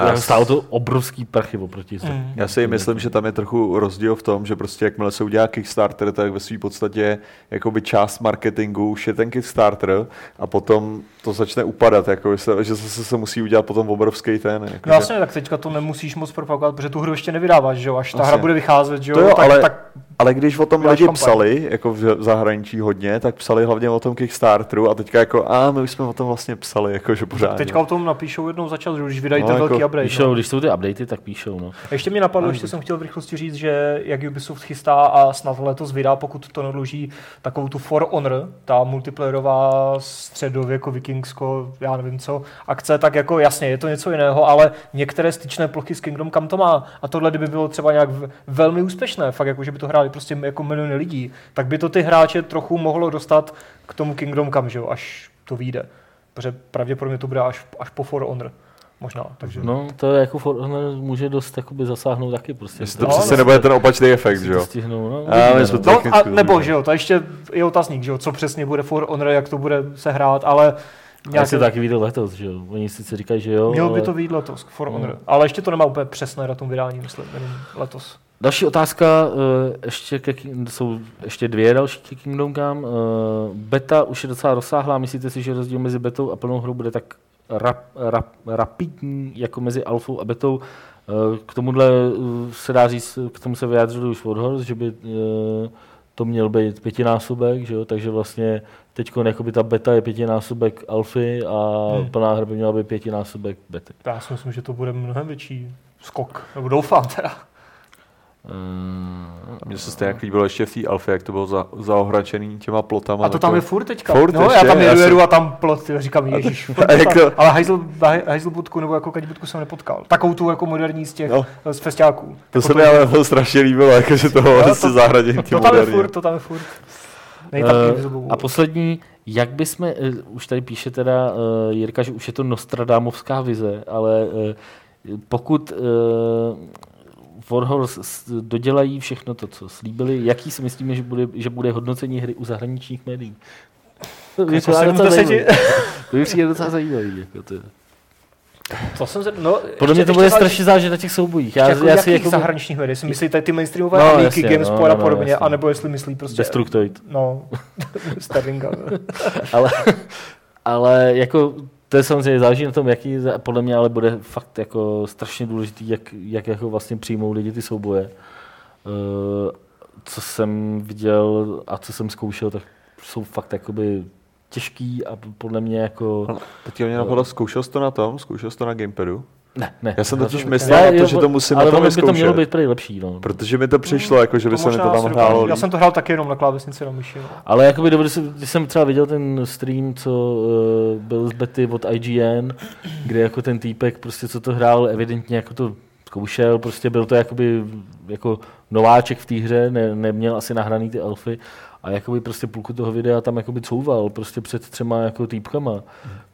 A já stálo to obrovský prachy oproti se. Mm. Já si myslím, že tam je trochu rozdíl v tom, že prostě jakmile se udělá Kickstarter, tak ve své podstatě jakoby část marketingu už je ten Kickstarter a potom to začne upadat, jako, že, se, že zase se musí udělat potom obrovský ten. Jako, No jasně, tak teďka to nemusíš moc propagovat, protože tu hru ještě nevydáváš, že jo? Až ta Jasně. hra bude vycházet, že jo? To jo, tak, ale- tak Ale když o tom lidi psali, jako v zahraničí hodně, tak psali hlavně o tom Kickstarteru a teďka jako, a my už jsme o tom vlastně psali, jako, že pořádně. teďka o tom napíšou jednou za čas, že když vydají No, ten jako velký update. Píšou, no. když jsou ty updaty, tak píšou. No. Ještě mě napadlo, Ale ještě jsem chtěl v rychlosti říct, že jak Ubisoft chystá a snad letos vydá, pokud to nedluží, takovou tu For Honor, ta multiplayerová středověko, vikingsko, já nevím co, akce, tak jako jasně, je to něco jiného, ale některé styčné plochy s Kingdom kam to má. A tohle, kdyby bylo třeba nějak velmi úspěšné, fakt jako, že by to hráli prostě jako miliony lidí, tak by to ty hráče trochu mohlo dostat k tomu Kingdom kam, že jo, až to vyjde. Protože pravděpodobně to bude až, až po For Honor. Možná, takže... no, to je jako For Honor může dost jakoby zasáhnout taky. Prostě. Jestli to No, přesně no. nebude ten opačný efekt, že jo. Stihnou, no, A no. No, a, nebo, že jo, to ještě je otazník, že jo, co přesně bude For Honor, jak to bude se hrát, ale Já si taky vyjde letos, že jo. Oni sice říkají, že jo. mělo by ale- to vyjít letos, For No. Honor, ale ještě to nemá úplně přesné datum vydání, myslím, jenom letos. Další otázka, eh, ještě ke, jsou ještě dvě další ke Kingdom Come. Eh, Beta už je docela rozsáhlá, myslíte si, že rozdíl mezi betou a plnou hrou bude tak rap, rap, rapidní jako mezi alfou a betou? Eh, K tomuhle se dá říct, k tomu se vyjádřili už Warhorse, že by to měl být pětinásobek, že jo? takže vlastně teď ta beta je pětinásobek alfy a hmm. plná hra by měla být pětinásobek bety. Já si myslím, že to bude mnohem větší skok, nebo doufám teda. Eh, Mně se stejně jak líbilo ještě v té alfě, jak to bylo za, zaohračený těma plotama. A to tam je furt teďka. Furt no, ještě, já tam já jedu, jsem- jedu a tam plot, ty, říkám, ježiš. A jak to- Ale Heisel, Heiselbudku nebo jako Kadibudku jsem nepotkal. Takovou tu jako moderní z těch, No. z festiáků. To Jako se mi ale bylo strašně líbilo, jako, že toho Jo, to- zahradě to, tím to tam je furt, to tam je furt. Nejtak Eh, a poslední, jak bychom, uh, už tady píše teda uh, Jirka, že už je to Nostradamovská vize, ale uh, pokud uh, Warhorse dodělají všechno to, co slíbili, jaký si myslíme, že bude, že bude hodnocení hry u zahraničních médií? To by Jako přijde docela zajímavý. To by přijde docela zajímavý. Jako to. To jsem se, no, Podle mě to bude strašně záležet na těch soubojích. Já, jako já jakých si jako zahraničních médií? Jestli myslíte ty mainstreamové No, no, Amiky, jasně, GameSpot no, no, a no, podobně, jasně. anebo jestli myslí prostě... Destructoid. No, Sterlinga. ale, ale jako to je samozřejmě záleží na tom, jaký, podle mě ale bude fakt jako strašně důležitý, jak, jak jako vlastně přijmou lidi ty souboje. Uh, co jsem viděl a co jsem zkoušel, tak jsou fakt jakoby těžký a podle mě jako... Teďka mě napadlo, zkoušel jsi to na tom? Zkoušel jsi to na Gamepadu? Ne, ne. Já jsem totiž to- myslel na to, že to musím ale na tom by to mělo být prý lepší, no. Protože mi to přišlo, jako, že by se mi to tam hrálo Já jsem to hrál taky jenom na klávesnici na myši. No. Ale jakoby dobře, když jsem třeba viděl ten stream, co uh, byl z bety od IGN, kde jako ten týpek, prostě co to hrál, evidentně jako to zkoušel, prostě byl to jakoby jako nováček v té hře, ne, neměl asi nahraný ty alfy a jakoby prostě půlku toho videa tam jakoby couval prostě před třema jako týpkama,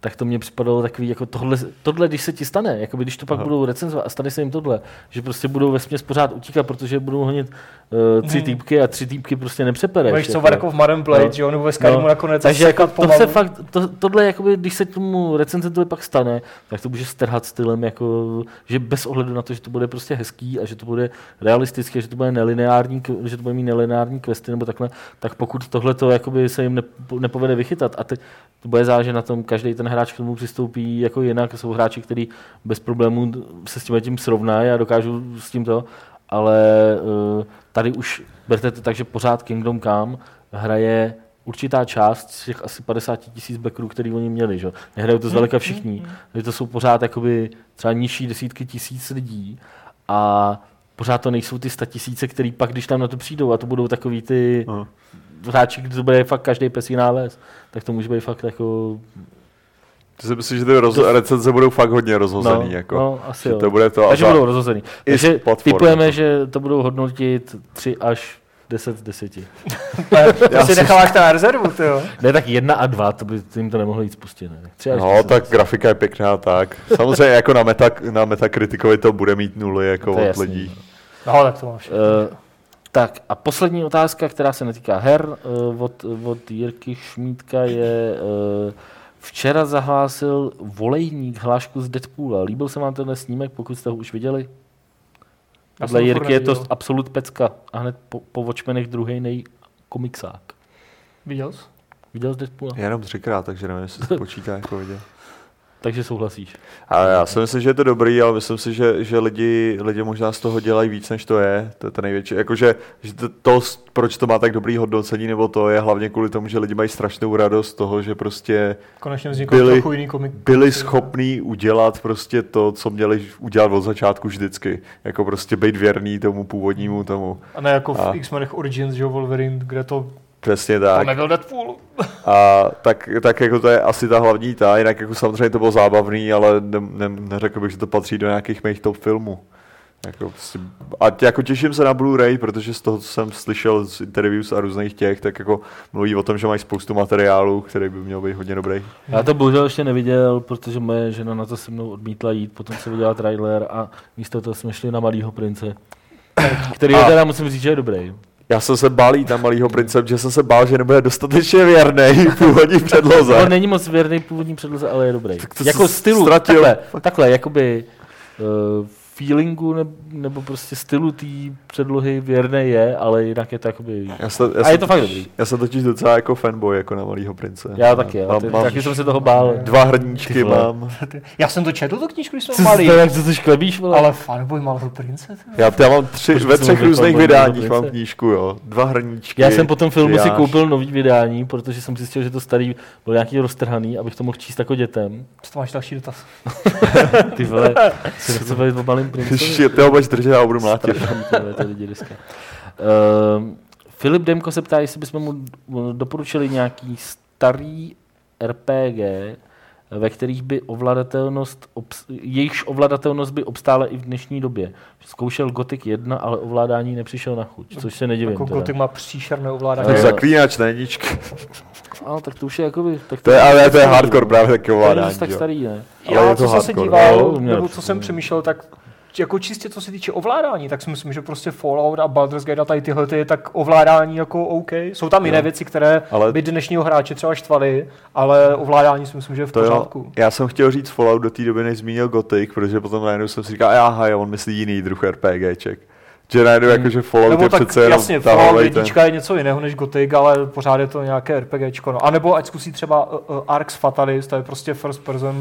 tak to mně připadalo takový jako tohle, tohle když se ti stane, jakoby když to pak Aha. budou recenzovat a stane se jim tohle, že prostě budou ve směs pořád utíkat, protože budou honit uh, tři Hmm. týpky a tři týpky prostě nepřepereš. Budeš co jako. jako v Marine Blade, No. že jo, nebo ve Skyrimu No. nakonec. Takže jako sekat to se fakt, to, tohle, jakoby, když se tomu recenzentovi pak stane, tak to může strhat stylem, jako, že bez ohledu na to, že to bude prostě hezký a že to bude realistické, že to bude nelineární, že to bude mít nelineární questy nebo takhle, tak pokud tohle to jakoby se jim nepo- nepovede vychytat a teď to bude záležet na tom, každý ten hráč k tomu přistoupí jako jinak, jsou hráči, kteří bez problémů se s tím tím srovnají a dokážou s tím to, ale uh, tady už berte to tak, že pořád Kingdom Come hraje určitá část z těch asi 50 tisíc backerů, který oni měli. Že? Nehrajou to zdaleka všichni. Mm. To jsou pořád jakoby třeba nižší desítky tisíc lidí a pořád to nejsou ty sta tisíce, který pak, když tam na to přijdou a to budou takový ty Aha. hráči, kdy to bude fakt každý pes jiná ves, tak to může být fakt jako... Ty si myslíš, že ty roz... To- recenze budou fakt hodně rozhozený, no, jako. no, asi že jo. to bude to. a Takže budou rozhozený. Takže typujeme, že to budou hodnotit 3 až 10 z 10. To si necháváš na rezervu, ty jo. Ne, tak jedna a dva, to by to jim to nemohlo jít spustit. Ne? Tak tři až No, 10. tak grafika je pěkná, tak. Samozřejmě jako na, meta, na Metakritikovi to bude mít nuly jako To od jasný, lidí. no. No, tak to máš. Uh, tak a poslední otázka, která se netýká her, uh, od, od Jirky Šmítka je, uh, včera zahlásil volejník hlášku z Deadpoola. Líbil se vám tenhle snímek, pokud jste ho už viděli? Podle Jirky je to absolut pecka a hned po, po Watchmenech druhý nej komiksák. Viděl jsi? Viděl jsi Deadpoola? Jenom třikrát, takže nevím, jestli se počítá jako vidět. Takže souhlasíš. A já si myslím, že je to dobrý, ale myslím si, že, že lidi, lidi možná z toho dělají víc, než to je. To je to největší. Jakože že to, to, proč to má tak dobrý hodnocení, nebo to je hlavně kvůli tomu, že lidi mají strašnou radost z toho, že prostě Konečně vznikl Byli- trochu jiný komik. byli schopní udělat prostě to, co měli udělat od začátku vždycky. Jako prostě být věrný tomu původnímu tomu. A ne jako v A- X-Menech Origins, že jo, Wolverine, kde to, Přesně to tak. nebyl Deadpool. A tak, tak jako to je asi ta hlavní ta, jinak jako samozřejmě to bylo zábavný, ale ne, ne, neřekl bych, že to patří do nějakých mých top filmů. Jako, prostě, a tě- jako těším se na Blu-ray, protože z toho, co jsem slyšel z interviews a různých těch, tak jako mluví o tom, že mají spoustu materiálu, který by měl být hodně dobrý. Já to bohužel ještě neviděl, protože moje žena na to se mnou odmítla jít, potom se viděla trailer a místo toho jsme šli na Malýho prince, který A- a... teda musím říct, že je dobrý. Já jsem se bál jít na malýho prince, že jsem se bál, že nebude dostatečně věrný původní předloze. On není moc věrný původní předloze, ale je dobrý. Tak to jako stylu, ztratil. takhle, takhle, jakoby uh, feelingu nebo, nebo prostě stylu té předlohy věrný je, ale jinak je to jakoby... Já jsem, já A je to fakt dobrý. já jsem totiž docela jako fanboy jako na malýho prince. Já taky, já mám, ty, mám taky jsem se toho bál. dva hrníčky mám. Já jsem to četl, tu knížku, když jsem malý. to, jak to ty šklebíš, vole? Ale fanboy Malého prince. ty. Já, já mám tři, Proč ve třech různých vydáních mám knížku, jo. Dva hrníčky. Já jsem po tom filmu si koupil nový vydání, protože jsem zjistil, že to starý bylo nějaký roztrhaný, abych to mohl číst jako dětem. Co to máš další dotaz? Ty vole, se nechce bavit o princovi. Ještě, ty ho budeš držet, já ho budu mlátit. Uh, Filip Demko se ptá, jestli bychom mu mu doporučili nějaký starý RPG, ve kterých by ovladatelnost, obs- jejichž ovladatelnost by obstála i v dnešní době. Zkoušel Gothic 1, ale ovládání nepřišel na chuť, což se nedivím. Jako teda. Gothic má příšerné To ovládání. Eh, zaklínač, ne nička. Ale tak to už je jakoby... Tak To je, ale to je hardcore no. právě taky To je ovládání. tak starý, ne? ale je Já, to co jsem se hardcore. díval, mě nebo to co jsem přemýšlel, tak jako čistě co se týče ovládání, tak si myslím, že prostě Fallout a Baldur's Gate a tady tyhle, ty, tak ovládání jako OK. Jsou tam jiné Jo. věci, které Ale- by dnešního hráče třeba štvaly, ale ovládání si myslím, že je v To jo, pořádku. já jsem chtěl říct Fallout do té doby, než zmínil Gothic, protože potom najednou jsem si říkal, aha, jo, on myslí jiný druh RPGček. Že najednou jako, že Fallout Nebo je tak přece jenom jasně, Fallout jednička je něco jiného než Gothic, ale pořád je to nějaké RPGčko. No. A nebo ať zkusí třeba uh, uh, Arx Fatalis, to je prostě first person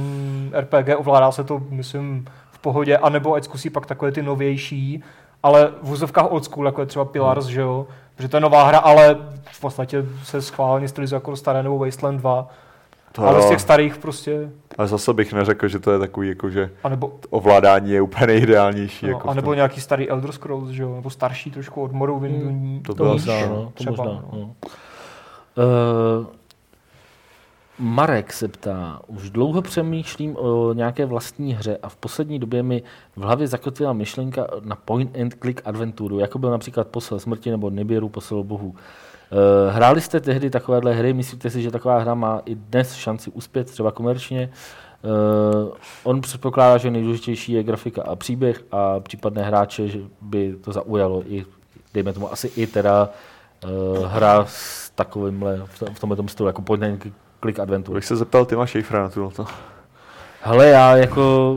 RPG, ovládá se to, myslím, pohodě, a nebo ať zkusí pak takové ty novější, ale v úzovkách old school, jako je třeba Pillars, že jo, protože to je nová hra, ale v podstatě se schválně stylizuje jako staré nebo Wasteland 2, To ale z těch starých prostě, Ale zase bych neřekl, že to je takový, jako, že a nebo, ovládání je úplně nejideálnější. no, jako a nebo nějaký starý Elder Scrolls, že jo, nebo starší trošku od Morrowindu. Hmm, to To, bylo možná, no, to třeba, možná. no. No. Uh, Marek se ptá, už dlouho přemýšlím o nějaké vlastní hře a v poslední době mi v hlavě zakotvila myšlenka na point and click adventuru, jako byl například Posel smrti nebo Nibiru Posel bohu. Uh, hráli jste tehdy takovéhle hry? Myslíte si, že taková hra má i dnes šanci uspět, třeba komerčně? Uh, on předpokládá, že nejdůležitější je grafika a příběh a případné hráče, že by to zaujalo i, dejme tomu, asi i teda uh, hra s takovýmhle, v, tom, tomhle stylu, jako point and click adventure. Bych se zeptal Tima Schäfera na to. Hele, já jako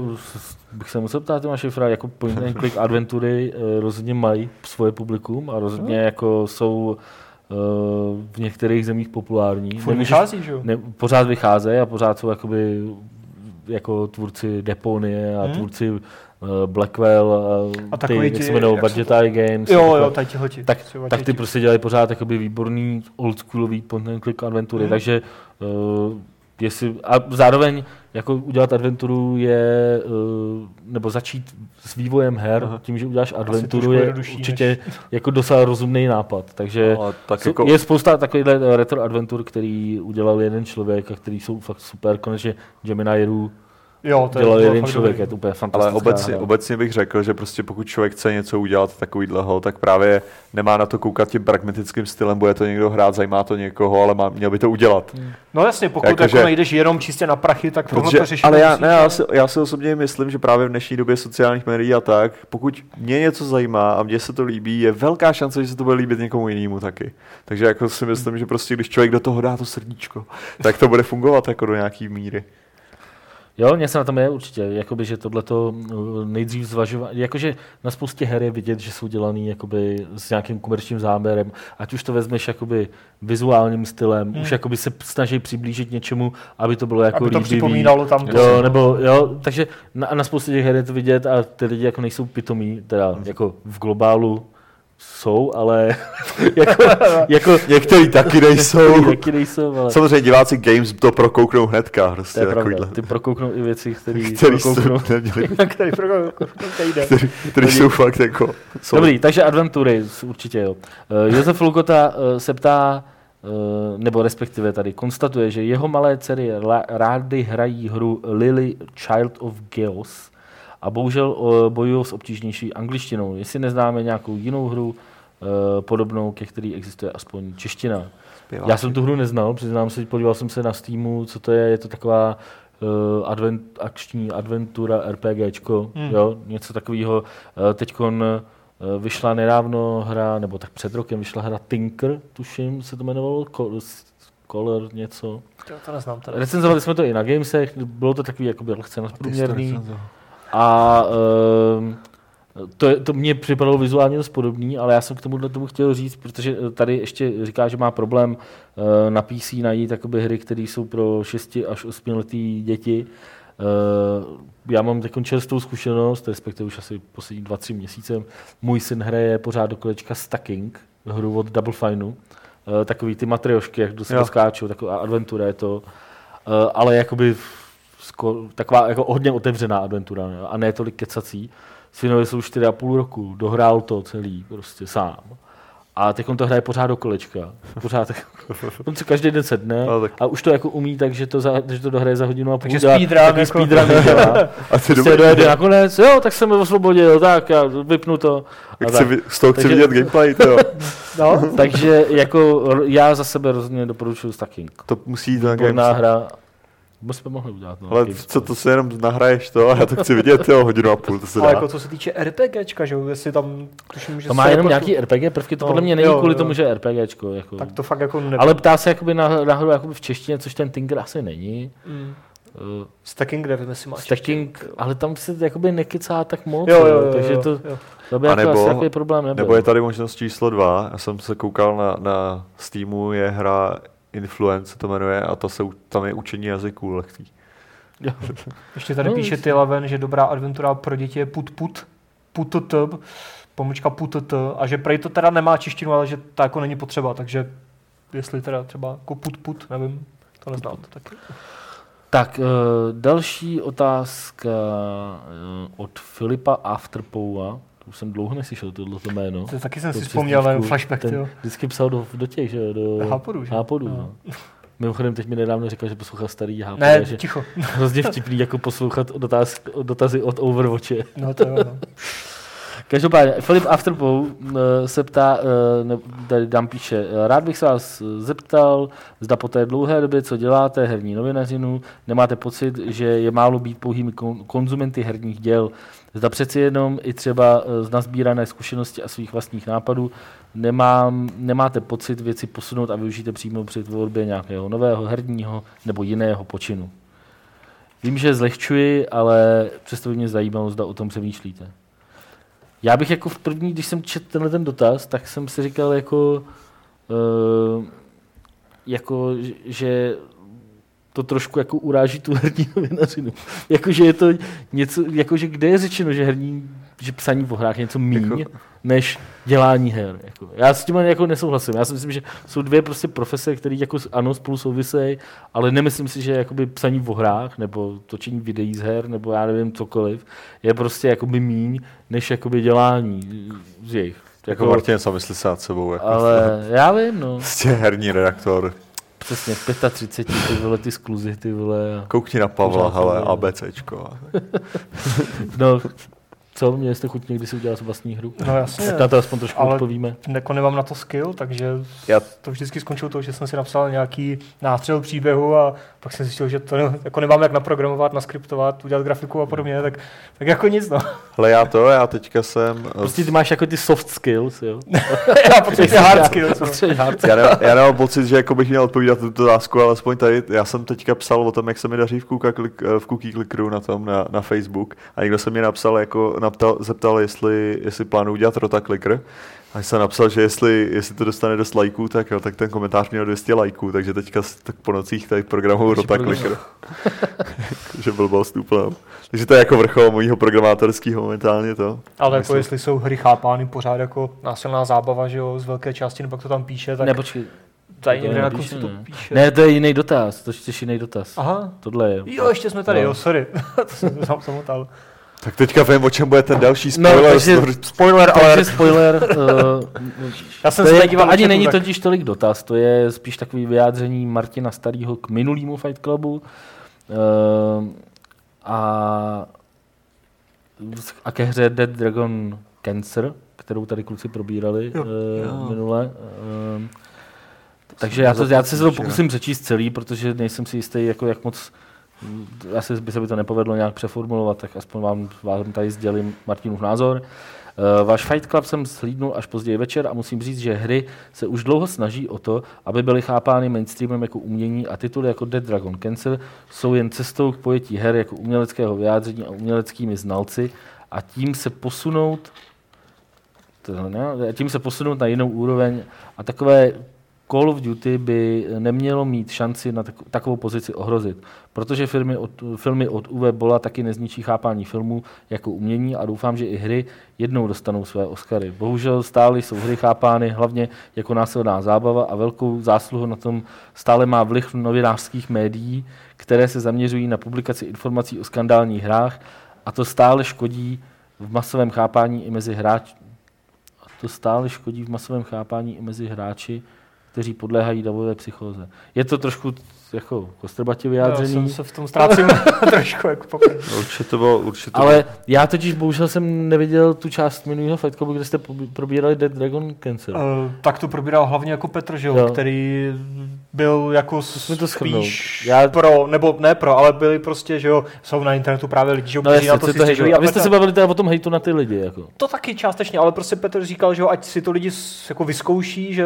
bych se musel ptát Tima Šifra, jako point and click adventury eh, rozhodně mají svoje publikum a rozhodně jako jsou eh, v některých zemích populární. Furt vychází, že jo? ne, pořád vycházejí a pořád jsou jakoby jako tvůrci Deponie a Hmm. tvůrci Blackwell a, A ty, jak ti- se jsou Budget Eye Games. Jo, takhle. jo, tady tihleti. tak, tak ti- ty prostě dělají pořád jakoby výborný oldschoolový point and click adventury, Hmm. takže uh, jestli, a zároveň jako udělat adventuru je, uh, nebo začít s vývojem her, Aha. tím, že uděláš adventuru, je určitě jako docela rozumný nápad, takže No, tak jsou, jako, je spousta takovýchhle eh, retro adventur, který udělal jeden člověk a který jsou fakt super, konečně Gemini Ru Jo, to je, dělal je jeden člověk, dobrý. je to úplně Ale fantastická obecně, hra. obecně bych řekl, že prostě pokud člověk chce něco udělat takovýhleho, tak právě nemá na to koukat tím pragmatickým stylem, bude to někdo hrát, zajímá to někoho, ale má, měl by to udělat. No jasně, pokud Jako, jako že- nejdeš jenom čistě na prachy, tak tohle Protože, to řešit ale já, ne, já, si, já si osobně myslím, že právě v dnešní době sociálních médií a tak, pokud mě něco zajímá a mně se to líbí, je velká šance, že se to bude líbit někomu jinému taky. Takže jako si myslím, že prostě když člověk do toho dá to srdíčko, tak to bude fungovat jako do nějaký míry. Jo, něco na tom je určitě, jakoby, že tohle to nejdřív zvažovat, jakože na spoustě her je vidět, že jsou dělaný jakoby s nějakým komerčním záběrem, ať už to vezmeš jakoby vizuálním stylem, hmm. už jakoby se snaží přiblížit něčemu, aby to bylo jako aby to líbivý. připomínalo tam to. Jo, nebo jo, takže na, na spoustě těch her je to vidět a ty lidi jako nejsou pitomí, teda jako v globálu jsou, ale jako, jako Některý taky nejsou. jaký nejsou, ale Samozřejmě diváci Games to prokouknou hnedka, to prostě je pravda. takovýhle. Ty prokouknou i věci, které Který prokouknou. jsou, neměli, který program jde. který, který jsou fakt jako... Jsou, Dobrý, takže adventury, určitě jo. Uh, Josef Lukota uh, se ptá, uh, nebo respektive tady konstatuje, že jeho malé dcery rády hrají hru Lily Child of Chaos a bohužel uh, bojují s obtížnější angličtinou. Jestli neznáme nějakou jinou hru uh, podobnou, ke který existuje aspoň čeština. Já jsem tu hru neznal, přiznám se, podíval jsem se na Steamu, co to je, je to taková uh, advent, akční adventura, RPGčko, Hmm. jo, něco takového. Uh, teďkon uh, vyšla nedávno hra, nebo tak před rokem vyšla hra Tinker, tuším, se to jmenovalo, Col- Color něco. To, to neznám teda. Recenzovali jsme to i na Gamesech, bylo to takový jakoby lehce nadprůměrný. A um, to, je- to mně připadalo vizuálně dost podobný, ale já jsem k tomuhle tomu chtěl říct, protože eh, tady ještě říká, že má problém eh, na PC najít jakoby hry, které jsou pro 6 až 8 letý děti. Eh, Já mám takovou čerstvou zkušenost, respektive už asi poslední 2-3 měsíce. Můj syn hraje pořád do kolečka Stacking, hru od Double Fineu. Takový ty matriošky, jak do skáčou, taková adventura je to. Ale jakoby sko- taková jako hodně otevřená adventura ne? a ne tolik kecací. Synovi jsou 4,5 roku, dohrál to celý prostě sám. A teď on to hraje pořád do kolečka. Pořád, on si každý den sedne No, tak- a už to jako umí, takže to, za, že to dohraje za hodinu a půl. Takže speedrun jako- speedrun dělá. A ty Prostě dojede nakonec, jo, tak jsem osvobodil, tak já vypnu to. A tak. chci, vi- z toho chci Takže- vidět gameplay, to, jo. No, Takže jako já za sebe rozhodně doporučuji Stacking. to musí jít na hra. Bo jsme mohli udělat. No, Ale co Club. to se jenom nahraješ to a já to chci vidět, jo, hodinu a půl, to se ale dá. jako co se týče RPGčka, že jo, jestli tam, tuším, že To má jenom jako- nějaký RPG prvky, to No, podle mě není jo, kvůli jo. tomu, že je RPGčko. Jako. Tak to fakt jako ne... Ale ptá se jakoby na, na hru jakoby v češtině, což ten Tinker asi není. Mm. Uh, Stacking, nevím, jestli máš Stacking, ale tam se jakoby nekecá tak moc, Jo, jo, jo, takže jo, to, jo. to by A jako nebo- asi takový problém nebyl. Nebo je tady možnost číslo dva, já jsem se koukal na, na Steamu, je hra Influence, se to jmenuje, a to se, tam je učení jazyků lehký. Ještě tady No, píše. Tylaven, že dobrá adventura pro děti je put put, put t, pomlčka put t, a že prej to teda nemá češtinu, ale že to jako není potřeba, takže jestli teda třeba jako put put, nevím, to neznám. Taky. Tak, uh, další otázka uh, od Filipa Afterpoua. Už jsem dlouho neslyšel tohleto jméno. To taky jsem To si vzpomněl na flashback, Ten jo. vždycky psal do, do těch, že jo, do Hápodů, že? Hápodů, No. no. Mimochodem, teď mi nedávno říkal, že poslouchal starý Hápod. Ne, že ticho. hrozně vtipný jako poslouchat dotaz, dotazy od Overwatche. No to jo, no. Každopádně, Filip Afterpow eh, se ptá, eh, ne, tady dám píše, eh, rád bych se vás zeptal, zda po té dlouhé době, co děláte herní novinařinu, nemáte pocit, že je málo být pouhými kon- konzumenty herních děl. Zda přeci jenom i třeba eh, z nazbírané zkušenosti a svých vlastních nápadů nemám, nemáte pocit věci posunout a využijte přímo při tvorbě nějakého nového herního nebo jiného počinu. Vím, že zlehčuji, ale přesto by mě zajímalo, zda o tom přemýšlíte. Já bych jako v první, když jsem četl tenhle ten dotaz, tak jsem si říkal jako, uh, jako že- že to trošku jako uráží tu herní novinařinu. Jakože je to něco, jakože kde je řečeno, že herní, že psaní v hrách je něco míň, Jako- než dělání her. Jako. Já s tím jako nesouhlasím. Já si myslím, že jsou dvě prostě profese, které jako ano spolu souvisejí, ale nemyslím si, že jakoby psaní v hrách nebo točení videí z her nebo já nevím cokoliv je prostě jakoby míň, než jakoby dělání z jejich. Jako Martin, co myslí se nad sebou? Jako ale já vím, no. Prostě herní redaktor. Přesně, v 35, ty vole, ty skluzy, ty vole. A... Koukni na Pavla, Pořád hele, ABCčko. No, co, měli jste chuť někdy si udělat vlastní hru? No jasně. Tak na to aspoň trošku Ale- odpovíme. Jako nemám na to skill, takže Já- to vždycky skončilo to, že jsem si napsal nějaký nástřel příběhu a pak jsem zjistil, že to ne, jako nemám jak naprogramovat, naskriptovat, udělat grafiku a podobně, tak, tak jako nic no. Hele, já to, já teďka jsem... Prostě ty máš jako ty soft skills, jo? Já potřebuji ty hard skills. no. Hard já, ne, já nemám pocit, že jako bych měl odpovídat tuto otázku, ale aspoň tady, já jsem teďka psal o tom, jak se mi daří v, Kuka, klik, v Cookie Clickeru na tom, na, na Facebook a někdo se mě napsal, jako naptal, zeptal, jestli, jestli plánuju dělat Rota Clicker a jsem napsal, že jestli, jestli to dostane dost lajků, tak jo, tak ten komentář měl 200 lajků, takže teďka tak po nocích tady programuju Takže Rota Clicker. že blbost úplná. Takže to je jako vrchol mojího programátorského momentálně to. Ale jako jestli jsou hry chápány pořád jako násilná zábava, že jo, z velké části, nebo to tam píše, tak Ne, počkej. tady to někde na konci to ne. píše. Ne, to je jiný dotaz, to je jiný dotaz. Aha. Tohle je. Jo, ještě jsme tady, No. jo, sorry. to jsem samotal. Tak teďka vím, o čem bude ten další No, spoiler. takže, Spoiler takže alert. spoiler. Uh, Já jsem to, se na ani není tak- totiž tolik dotaz, to je spíš takový vyjádření Martina Starýho k minulýmu Fight Clubu. Uh, a, a ke hře Dead Dragon Cancer, kterou tady kluci probírali Jo. uh, Jo. minule. Uh, takže já, to, já se to pokusím přečíst celý, protože nejsem si jistý, jako jak moc asi by se by to nepovedlo nějak přeformulovat, tak aspoň vám, vám tady sdělím Martinův názor. Uh, váš Fight Club jsem slídnul až později večer a musím říct, že hry se už dlouho snaží o to, aby byly chápány mainstreamem jako umění a tituly jako Dead Dragon Cancel jsou jen cestou k pojetí her jako uměleckého vyjádření a uměleckými znalci a tím se posunout tím se posunout na jinou úroveň a takové Call of Duty by nemělo mít šanci na tak, takovou pozici ohrozit, protože filmy od, filmy od Uwe Bola taky nezničí chápání filmů jako umění a doufám, že i hry jednou dostanou své Oscary. Bohužel stále jsou hry chápány hlavně jako násilná zábava a velkou zásluhu na tom stále má vliv novinářských médií, které se zaměřují na publikaci informací o skandálních hrách a to stále škodí v masovém chápání i mezi hráči. A to stále škodí v masovém chápání i mezi hráči, kteří podléhají davové psychóze. Je to trošku jako kostrbatě Já vyjádření, jsem se v tom ztrácím trošku jako poprvé. Určitě to bylo, určitě to ale já totiž bohužel jsem neviděl tu část minulého Fight Clubu, kde jste probírali Dead Dragon Cancer. Uh, tak to probíral hlavně jako Petr, že jo, Jo. který byl jako Zkusme to spíš Já- pro, nebo ne pro, ale byli prostě, že jo, jsou na internetu právě lidi, že jo, No kteří jasně, na to si to stěžují. hejtu. A vy jste se bavili teda o tom hejtu na ty lidi. Jako. To taky částečně, ale prostě Petr říkal, že jo, ať si to lidi jako vyzkouší, že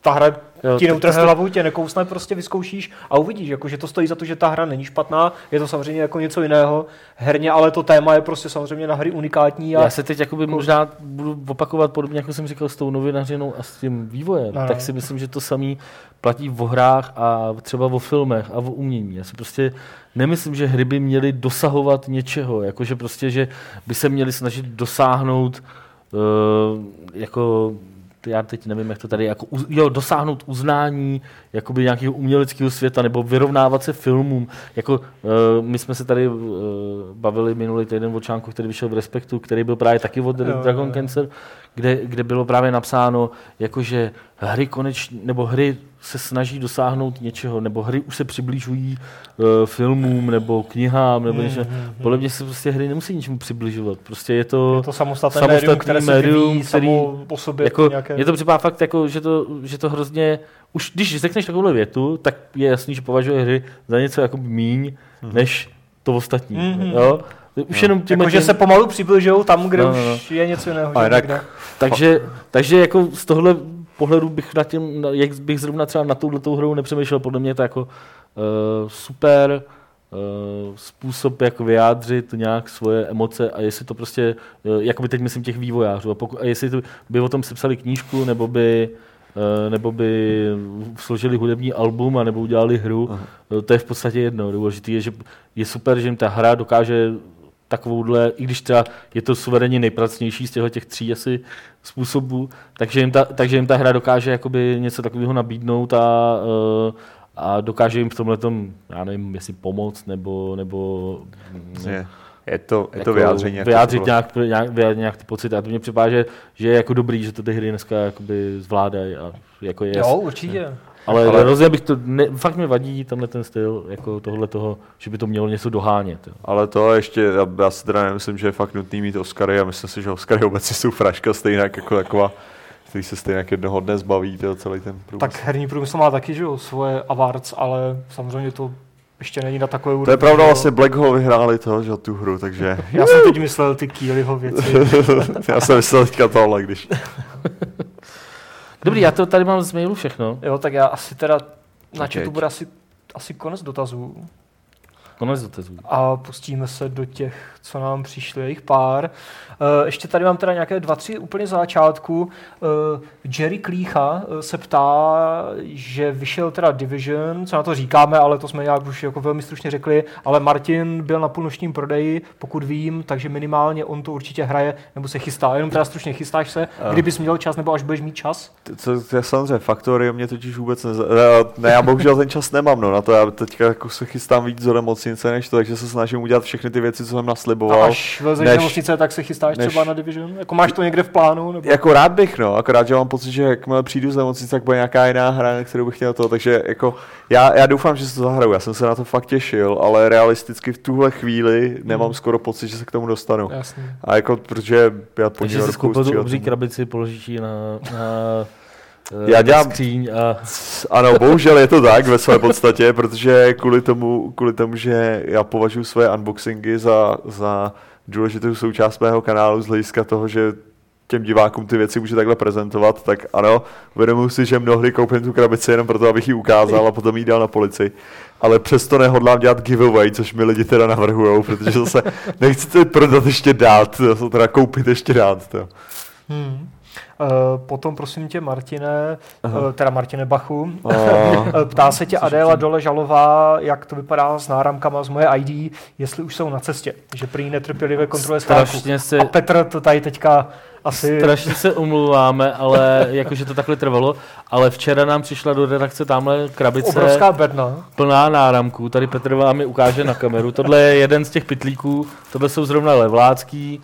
ta hra Jo, ti neutrhne hlavu, tě nekousne, prostě vyzkoušíš a uvidíš, jako, že to stojí za to, že ta hra není špatná, je to samozřejmě jako něco jiného herně, ale to téma je prostě samozřejmě na hry unikátní a Já se teď jakoby možná budu opakovat podobně, jako jsem říkal, s tou novinařinou a s tím vývojem. No, no. Tak si myslím, že to samý platí o hrách a třeba o filmech a o umění. Já si prostě nemyslím, že hry by měly dosahovat něčeho, jakože prostě, že by se měly snažit dosáhnout uh, jako já teď nevím, jak to tady, jako, jo, dosáhnout uznání jakoby nějakého uměleckého světa nebo vyrovnávat se filmům. Jako, uh, my jsme se tady uh, bavili minulý týden o článku, který vyšel v Respektu, který byl právě taky od Jo, jo, Dragon jo. Cancer, kde, kde bylo právě napsáno, jakože hry konečně, nebo hry se snaží dosáhnout něčeho, nebo hry už se přibližují uh, filmům nebo knihám, nebo Hmm, něco. hmm, hmm. Podle mě se prostě hry nemusí ničemu přibližovat. Prostě je to, je to samostatné samostatný médium, které se médium, vyvíjí který- samo po sobě. jako, nějaké... je to připadá fakt, jako, že, to, že to hrozně, už když řekneš takovou větu, tak je jasný, že považuje hry za něco jako míň, než to ostatní. Mhm. Jo? Už jenom tím, Jako, že se pomalu přibližují tam, kde No, no, no. už je něco jiného. Že někde. takže, takže jako z tohle pohledu bych na tím, jak bych zrovna třeba na touhletou hrou nepřemýšlel, podle mě je to jako uh, super uh, způsob, jak vyjádřit nějak svoje emoce a jestli to prostě, uh, jakoby teď myslím těch vývojářů, a, pokud, a jestli to, by o tom sepsali knížku, nebo by eh, nebo by složili hudební album a nebo udělali hru, Aha. eh, to je v podstatě jedno. Důležité je, že je super, že jim ta hra dokáže takovouhle, i když třeba je to suverénně nejpracnější z těchto těch tří asi způsobů, takže jim ta, takže jim ta hra dokáže jakoby něco takového nabídnout a, eh, a dokáže jim v tomhle já nevím, jestli pomoct nebo, nebo Je. Je to, je to jako vyjádření. jak vyjádřit nějak, nějak, vyjádřit nějak ty pocity. A to mně připadá, že, že je jako dobrý, že to ty hry dneska jakoby zvládají. A jako je, Jo, určitě. Ale, Ale- hrozně bych to, ne, fakt mi vadí tenhle ten styl, jako tohle toho, že by to mělo něco dohánět. Jo. Ale to ještě, já, já si teda nemyslím, že je fakt nutný mít Oscary a myslím si, že Oscary obecně jsou fraška stejně jako taková, který se stejně jednoho dne zbaví tyjo, celý ten průmysl. Tak herní průmysl má taky, že jo, svoje awards, ale samozřejmě to ještě není na takové úrovni. to je pravda, vlastně Black Hole vyhráli to, že jo, tu hru, takže Já jsem teď myslel ty Keelyho věci. já jsem myslel teďka tohle, když... Dobrý, já to tady mám z mailu všechno. Jo, tak já asi teda na Ok. chatu bude asi, asi konec dotazů Konec dotazů. a pustíme se do těch, co nám přišly, jejich pár. Eh, Ještě tady mám teda nějaké dva, tři úplně začátku. Eh, Jerry Klícha eh, se ptá, že vyšel teda Division, co na to říkáme, ale to jsme nějak už jako velmi stručně řekli, ale Martin byl na půlnočním prodeji, pokud vím, takže minimálně on to určitě hraje, nebo se chystá. Jenom teda stručně chystáš se, kdybys měl čas, nebo až budeš mít čas? To, to je samozřejmě Factorio mě totiž vůbec neza... Ne, já bohužel ten čas nemám, no, na to já teďka jako se chystám víc do nemocnice než to, takže se snažím udělat všechny ty věci, co jsem A nasliboval. až vlezeš než- nemocnice, tak se chystáš než- třeba na Division? Jako máš to někde v plánu? Nebo? Jako rád bych, no, akorát, že mám pocit, že jakmile přijdu z nemocnice, tak bude nějaká jiná hra, na kterou bych chtěl to, takže jako já, já doufám, že se to zahraju, já jsem se na to fakt těšil, ale realisticky v tuhle chvíli nemám Hmm. skoro pocit, že se k tomu dostanu. Jasně. A jako, protože já po Takže si koupil tu obří krabici, položíš ji na, na Já dělám- skříň a Ano, bohužel je to tak ve své podstatě, protože kvůli tomu, kvůli tomu že já považuji své unboxingy za, za důležitou součást mého kanálu z hlediska toho, že těm divákům ty věci může takhle prezentovat, tak ano, uvědomuji si, že mnohdy koupím tu krabici jenom proto, abych ji ukázal a potom ji dal na policii. Ale přesto nehodlám dělat giveaway, což mi lidi teda navrhujou, protože zase nechci to prodat ještě dát, to teda koupit ještě dát. To. Hmm. Uh, potom prosím tě, Martine, Aha. uh, teda Martine Bachu, Eh, Ptá se tě Adéla Dole Žalová, jak to vypadá s náramkama z moje ID, jestli už jsou na cestě, že prý netrpělivě kontroluje stávku. strašně se, A Petr to tady teďka asi... strašně se omlouváme, ale jakože to takhle trvalo, ale včera nám přišla do redakce tamhle krabice Obrovská bedna. plná náramků. Tady Petr vám je ukáže na kameru. Tohle je jeden z těch pytlíků, tohle jsou zrovna levlácký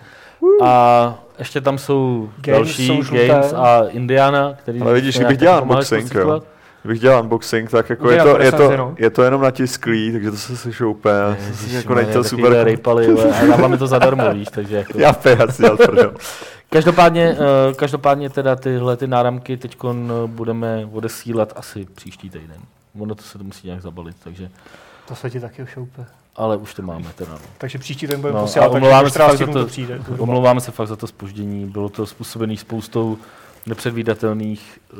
a ještě tam jsou Games další, jsou žluté. Games a Indiana, který Ale vidíš, kdybych dělal unboxing, jo. Kdybych dělal unboxing, tak jako je to, je, to, no. je to jenom natisklý, takže to se sešoupe. Jako není to super. Rejpali, ale a dáváme to zadarmo, víš, takže jako... Já já si dělat prdel. Každopádně, eh, každopádně teda tyhle ty náramky teď budeme odesílat asi příští týden. Ono to se to musí nějak zabalit, takže, To se ti taky šoupe. Ale už to máme teda. No. Takže příští den budeme No, posílat, omlouváme se 14 fakt za to- to přijde. Omlouváme se fakt za to spoždění, bylo to způsobené spoustou nepředvídatelných uh,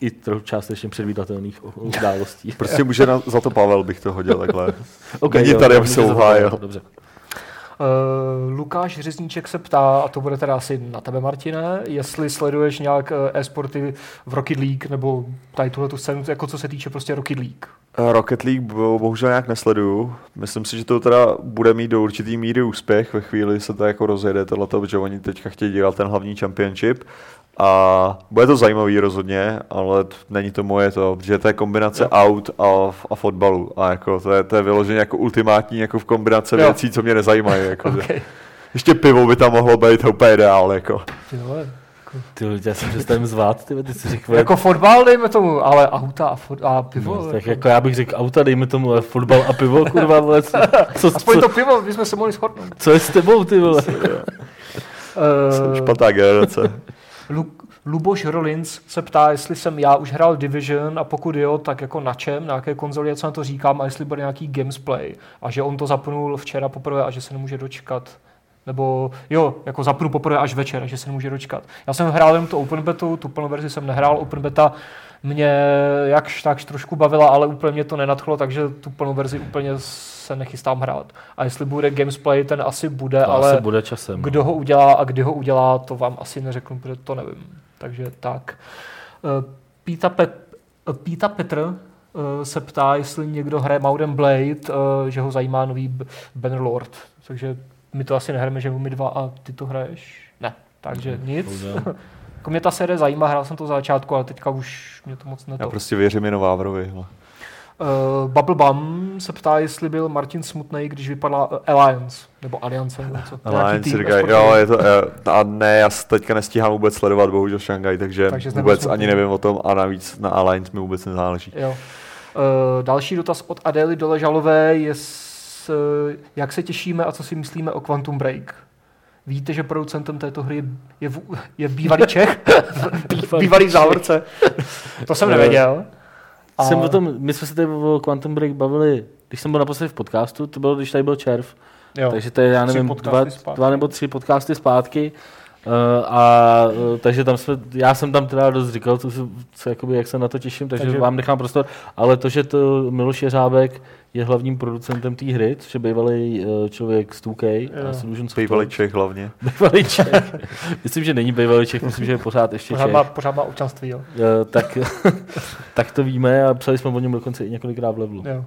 i trochu částečně předvídatelných událostí. Prostě může na, za to Pavel bych to hodil takhle. Okay, Není tady, aby se uhájil. Dobře. Uh, Lukáš Řezníček se ptá, a to bude teda asi na tebe, Martine, jestli sleduješ nějak eh, e-sporty v Rocket League, nebo tady tuhle tu scénu, jako co se týče prostě Rocket League. Rocket League bo- bohužel nějak nesleduju. Myslím si, že to teda bude mít do určitý míry úspěch ve chvíli se to jako rozjede tohleto, protože oni teďka chtějí dělat ten hlavní championship. A bude to zajímavý rozhodně, ale není to moje to, protože to je kombinace Jo. aut a, a fotbalu. A jako to je, to je vyloženě jako ultimátní jako v kombinace Jo. věcí, co mě nezajímají. Jako, že Okay. Ještě pivo by tam mohlo být úplně ideál. Jako. Vole. Ty lidi, já jsem představím zvát, ty, ty si řekl, Jako fotbal, dejme tomu, ale auta a, fot, a pivo. no, tak jako já bych řekl auta, dejme tomu ale fotbal a pivo, kurva, vole, co, co, Aspoň co, to pivo, bychom se mohli shodnout. co je s tebou, ty vole? Uh, Špatná generace. Lu- Luboš Rollins se ptá, jestli jsem já už hrál Division a pokud jo, tak jako na čem, na jaké konzoli, co na to říkám a jestli bude nějaký gamesplay. A že on to zapnul včera poprvé a že se nemůže dočkat. Nebo jo, jako zapnu poprvé až večer, že se nemůže dočkat. Já jsem hrál jenom tu Open Betu, tu plnou verzi jsem nehrál. Open Beta mě jakž takž trošku bavila, ale úplně mě to nenadchlo, takže tu plnou verzi úplně se nechystám hrát. A jestli bude gamesplay, ten asi bude, To ale asi bude časem. no. kdo ho udělá a kdy ho udělá, to vám asi neřeknu, protože to nevím. Takže tak. Eh, Píta, Pet, eh, Píta Petr eh, se ptá, jestli někdo hraje Mountain Blade, že ho zajímá nový Bannerlord. Takže my to asi nehrajeme, že my dva a ty to hraješ? Ne. Takže nic. Bohužel. Jako mě ta série zajímá, hrál jsem to za začátku, ale teďka už mě to moc Já neto. prostě věřím jenom Vávrovi. Uh, Bubble Bum se ptá, jestli byl Martin smutný, když vypadla uh, Alliance, nebo Aliance, nebo co. Alliance tým říkají, esportový. jo, je to, eh, a ne, já teďka nestíhám vůbec sledovat bohužel Šangaj, takže, Takže vůbec nebyl ani smutný. nevím o tom a navíc na Alliance mi vůbec nezáleží. Jo. Uh, další dotaz od Adély Doležalové je, s, uh, jak se těšíme a co si myslíme o Quantum Break. Víte, že producentem této hry je, je, v- je bývalý Čech? bývalý v závorce. to jsem nevěděl. A... Jsem o tom, my jsme se tady o Quantum Break bavili, když jsem byl naposledy v podcastu, to bylo, když tady byl červ, jo. takže to je, já nevím, dva, dva nebo tři podcasty zpátky. Uh, a uh, takže tam jsme, já jsem tam teda dost říkal, co, se- co jakoby, jak se na to těším, takže, Takže- vám nechám prostor, ale to, že to Miloš Jeřábek je hlavním producentem té hry, což je bývalý uh, člověk z 2K, Jo. a Solution Software. Bývalý Čech hlavně. bývalý Čech. myslím, že není bývalý Čech, myslím, že je pořád ještě Pořád Čech. má, pořád má občanství, jo. Eh, tak, tak to víme a psali jsme o něm dokonce i několikrát v levelu. jo.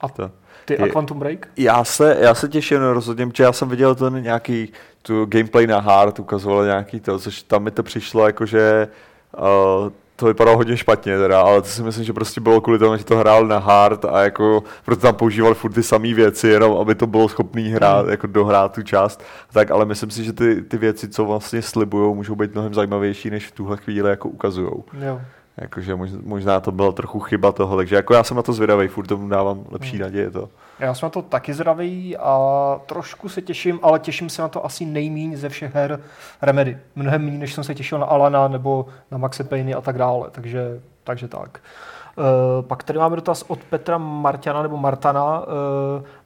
A To. Ty a Quantum Break? Já se, já se těším rozhodně, protože já jsem viděl ten nějaký tu gameplay na hard, ukazoval nějaký to, což tam mi to přišlo jako, že uh, to vypadalo hodně špatně teda, ale to si myslím, že prostě bylo kvůli tomu, že to hrál na hard a jako proto tam používali furt ty samé věci, jenom aby to bylo schopný hrát, Hmm. jako dohrát tu část. Tak, ale myslím si, že ty, ty věci, co vlastně slibujou, můžou být mnohem zajímavější, než v tuhle chvíli jako ukazujou. Jo. Jakože možná, to byla trochu chyba toho, takže jako já jsem na to zvědavý, furt tomu dávám lepší Hmm. naděje to. Já jsem na to taky zdravý a trošku se těším, ale těším se na to asi nejmíň ze všech her Remedy. Mnohem méně, než jsem se těšil na Alana nebo na Maxe Payne a tak dále, takže, takže tak. Uh, pak tady máme dotaz od Petra Marťana nebo Martana. Uh,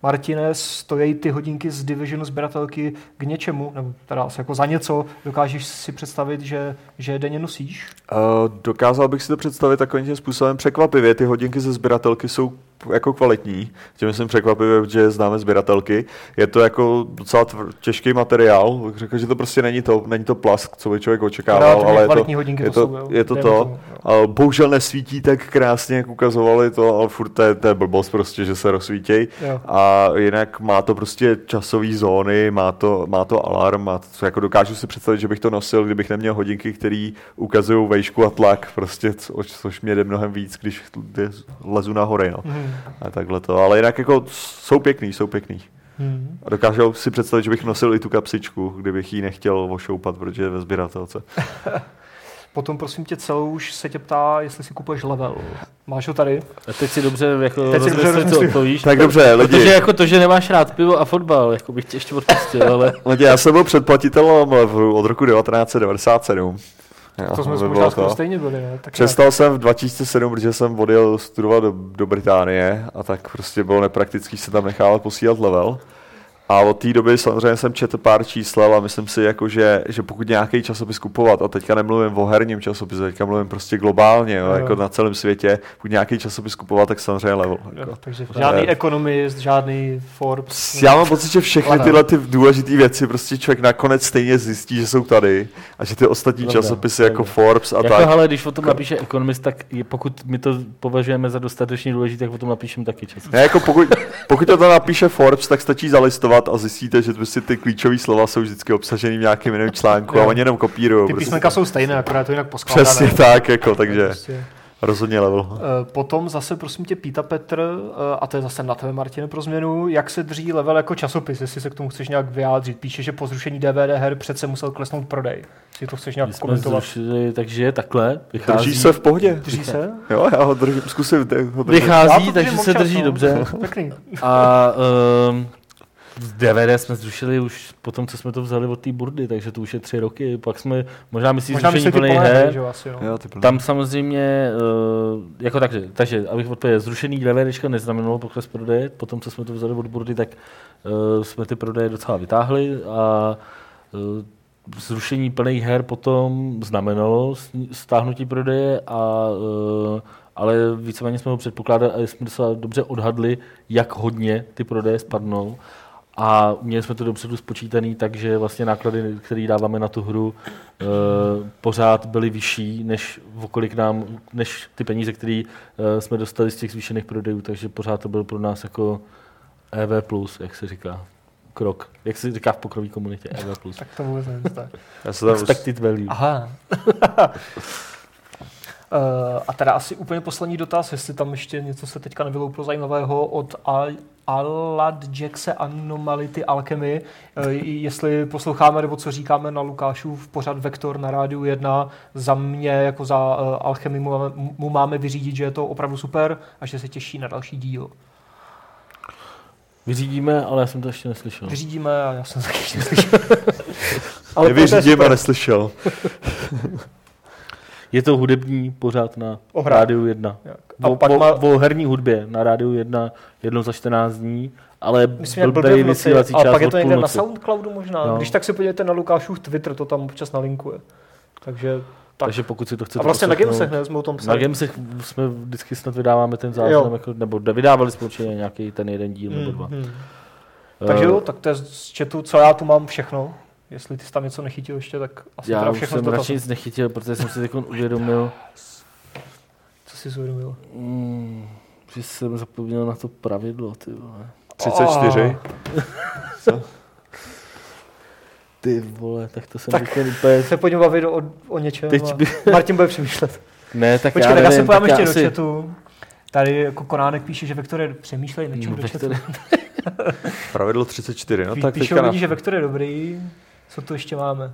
Martine, stojí ty hodinky z Divisionu sběratelky k něčemu, nebo teda asi jako za něco, dokážeš si představit, že, že denně nosíš? Uh, dokázal bych si to představit takovým způsobem překvapivě. Ty hodinky ze sběratelky jsou jako kvalitní, tím myslím překvapivě, protože známe sběratelky. Je to jako docela tvr- těžký materiál, bych řekl, že to prostě není to, není to plask, co by člověk očekával, ale je to, kvalitní hodinky je to to, jsou, je to, to. jo. Ale bohužel nesvítí tak krásně, jak ukazovali to, ale furt to je, to je blbost prostě, že se rozsvítějí. A jinak má to prostě časové zóny, má to, má to alarm, má to, jako dokážu si představit, že bych to nosil, kdybych neměl hodinky, které ukazují vejšku a tlak, prostě, co, což mě jde mnohem víc, když lezu na hory, no. A takhle to, ale jinak jako jsou pěkný, jsou pěkný. Mhm. A dokážu si představit, že bych nosil i tu kapsičku, kdybych ji nechtěl ošoupat, protože je ve sběratelce. Potom prosím tě celou už se tě ptá, jestli si kupuješ level. Máš ho tady? A teď si dobře jako Teď si dobře co rozmysli. odpovíš. Tak dobře, lidi. Protože jako to, že nemáš rád pivo a fotbal, jako bych tě ještě odpustil, ale Lidi, já jsem byl předplatitelem levelu od roku 1997. Jo, To jsme by možná to. stejně byli, ne? Tak Přestal jsem v 2007, protože jsem odjel studovat do, do Británie a tak prostě bylo nepraktický se tam nechávat posílat level. A od té doby samozřejmě jsem četl pár čísel a myslím si, jako, že, že pokud nějaký časopis kupovat, a teďka nemluvím o herním časopisu, teďka mluvím prostě globálně, jo, Jo. jako na celém světě, pokud nějaký časopis kupovat, tak samozřejmě level. Jo, Jako. takže To žádný je- ekonomist, žádný Forbes. Já mám pocit, že všechny tyhle ty důležité věci prostě člověk nakonec stejně zjistí, že jsou tady a že ty ostatní Dobrá, časopisy jako dobrá. Forbes a jako tak. hele, když o tom napíše ekonomist, tak je, pokud my to považujeme za dostatečně důležité, tak o tom napíšem taky čas. Ne, jako pokud, pokud to tam napíše Forbes, tak stačí zalistovat a zjistíte, že prostě ty klíčové slova jsou vždycky obsažený v nějakém jiném článku a oni jenom kopírují. Ty prostě. písmenka jsou stejné, akorát je to jinak poskládané. Přesně tak, jako, takže Prostě. rozhodně level. Eh, Potom zase prosím tě pýta Petr, eh, a to je zase na tebe Martine pro změnu, jak se drží level jako časopis, jestli se k tomu chceš nějak vyjádřit. Píše, že po zrušení DVD her přece musel klesnout prodej. Jestli to chceš nějak komentovat. zrušili, takže je takhle, vychází, Drží se v pohodě. Drží se? Jo, já ho držím, zkusím ho. Já vychází, takže držím se drží no. dobře. Pěkný. A um, DVD jsme zrušili už po tom, co jsme to vzali od té burdy, takže to už je tři roky. Pak jsme, možná myslí Možná zrušení hry, her. že asi, no. Jo, ty plný. Tam samozřejmě, uh, jako takže, takže abych odpověděl, zrušený DVDčka neznamenalo pokles prodeje, potom co jsme to vzali od burdy, tak uh, jsme ty prodeje docela vytáhli a uh, zrušení plných her potom znamenalo stáhnutí prodeje, a, uh, ale víceméně jsme ho předpokládali a jsme docela dobře odhadli, jak hodně ty prodeje spadnou. A měli jsme to dopředu spočítaný, takže vlastně náklady, které dáváme na tu hru, e, pořád byly vyšší, než v kolik nám, než ty peníze, které e, jsme dostali z těch zvýšených prodejů, takže pořád to byl pro nás jako EV+, jak se říká. Krok. Jak se říká v pokrové komunitě, EV+. Tak to vůbec nevím, tam Expected value. Aha. Uh, a teda asi úplně poslední dotaz, jestli tam ještě něco se teďka nevylouplo zajímavého od Al- Alad Jackse Anomality Alchemy. Uh, jestli posloucháme nebo co říkáme na Lukášu v pořad Vektor na rádiu 1, za mě jako za uh, Alchemy mu máme, mu máme vyřídit, že je to opravdu super a že se těší na další díl. Vyřídíme, ale já jsem to ještě neslyšel. Vyřídíme a já jsem to ještě neslyšel. Ale Nevyřídím a neslyšel. Je to hudební pořád na O. Rádiu 1. A O, pak o, má- o herní hudbě na Rádiu 1 jednou za 14 dní, ale My jsme měli blbej vysílací čas pak je to někde na. Soundcloudu možná. No. Když tak se podívejte na Lukášův Twitter, to tam občas nalinkuje. Takže tak. Takže pokud si to chcete a vlastně na Gamesech ne, jsme o tom Na psali. Gamesech jsme vždycky snad vydáváme ten záznam, jako, nebo vydávali jsme určitě nějaký ten jeden díl nebo dva. Mm, mm. Takže jo, tak to je z chatu, co já tu mám všechno. Jestli ty jsi tam něco nechytil ještě, tak asi Já už všechno jsem radši nic nechytil, protože jsem si teď uvědomil, Co jsi zvědomil? mm, že jsem zapomněl na to pravidlo, ty vole. 34. Ty vole, tak to jsem Tak úplně... Se pojďme bavit o, o něčem. Teď by... Martin bude přemýšlet. Ne, tak Počkej, já tak já nevím, se já ještě do asi- chatu. Tady jako Konánek píše, že Vektor je přemýšlej, nečem No, do chatu. Pravidlo 34, no Pí- tak Píšou teďka lidi, na... že Vektor je dobrý. Co tu ještě máme?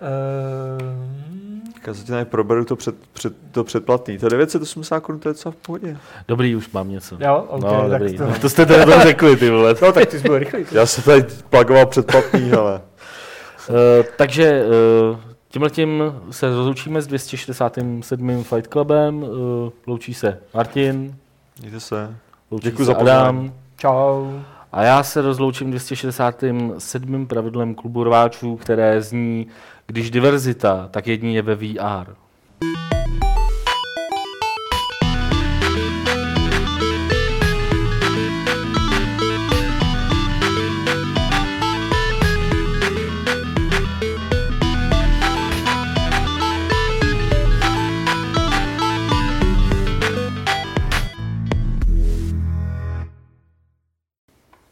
Ehm, Já se ti tady proberu to, před, před, to předplatný. To je 980 korun, to je docela v pohodě. Dobrý, už mám něco. jo, ok, no, tak dobrý. to... To... to jste teda tam řekli, ty vole. No, tak ty jsi byl rychlý. Já jsem tady plagoval předplatný, ale... Uh, takže uh, tímhletím se rozloučíme s 267. Fight Clubem. Uh, loučí se Martin, Mějte se. loučí Děkuji se za Adam. pozvání. Čau. A já se rozloučím 267. pravidlem klubu rváčů, které zní, když diverzita, tak jedině ve VR. thank you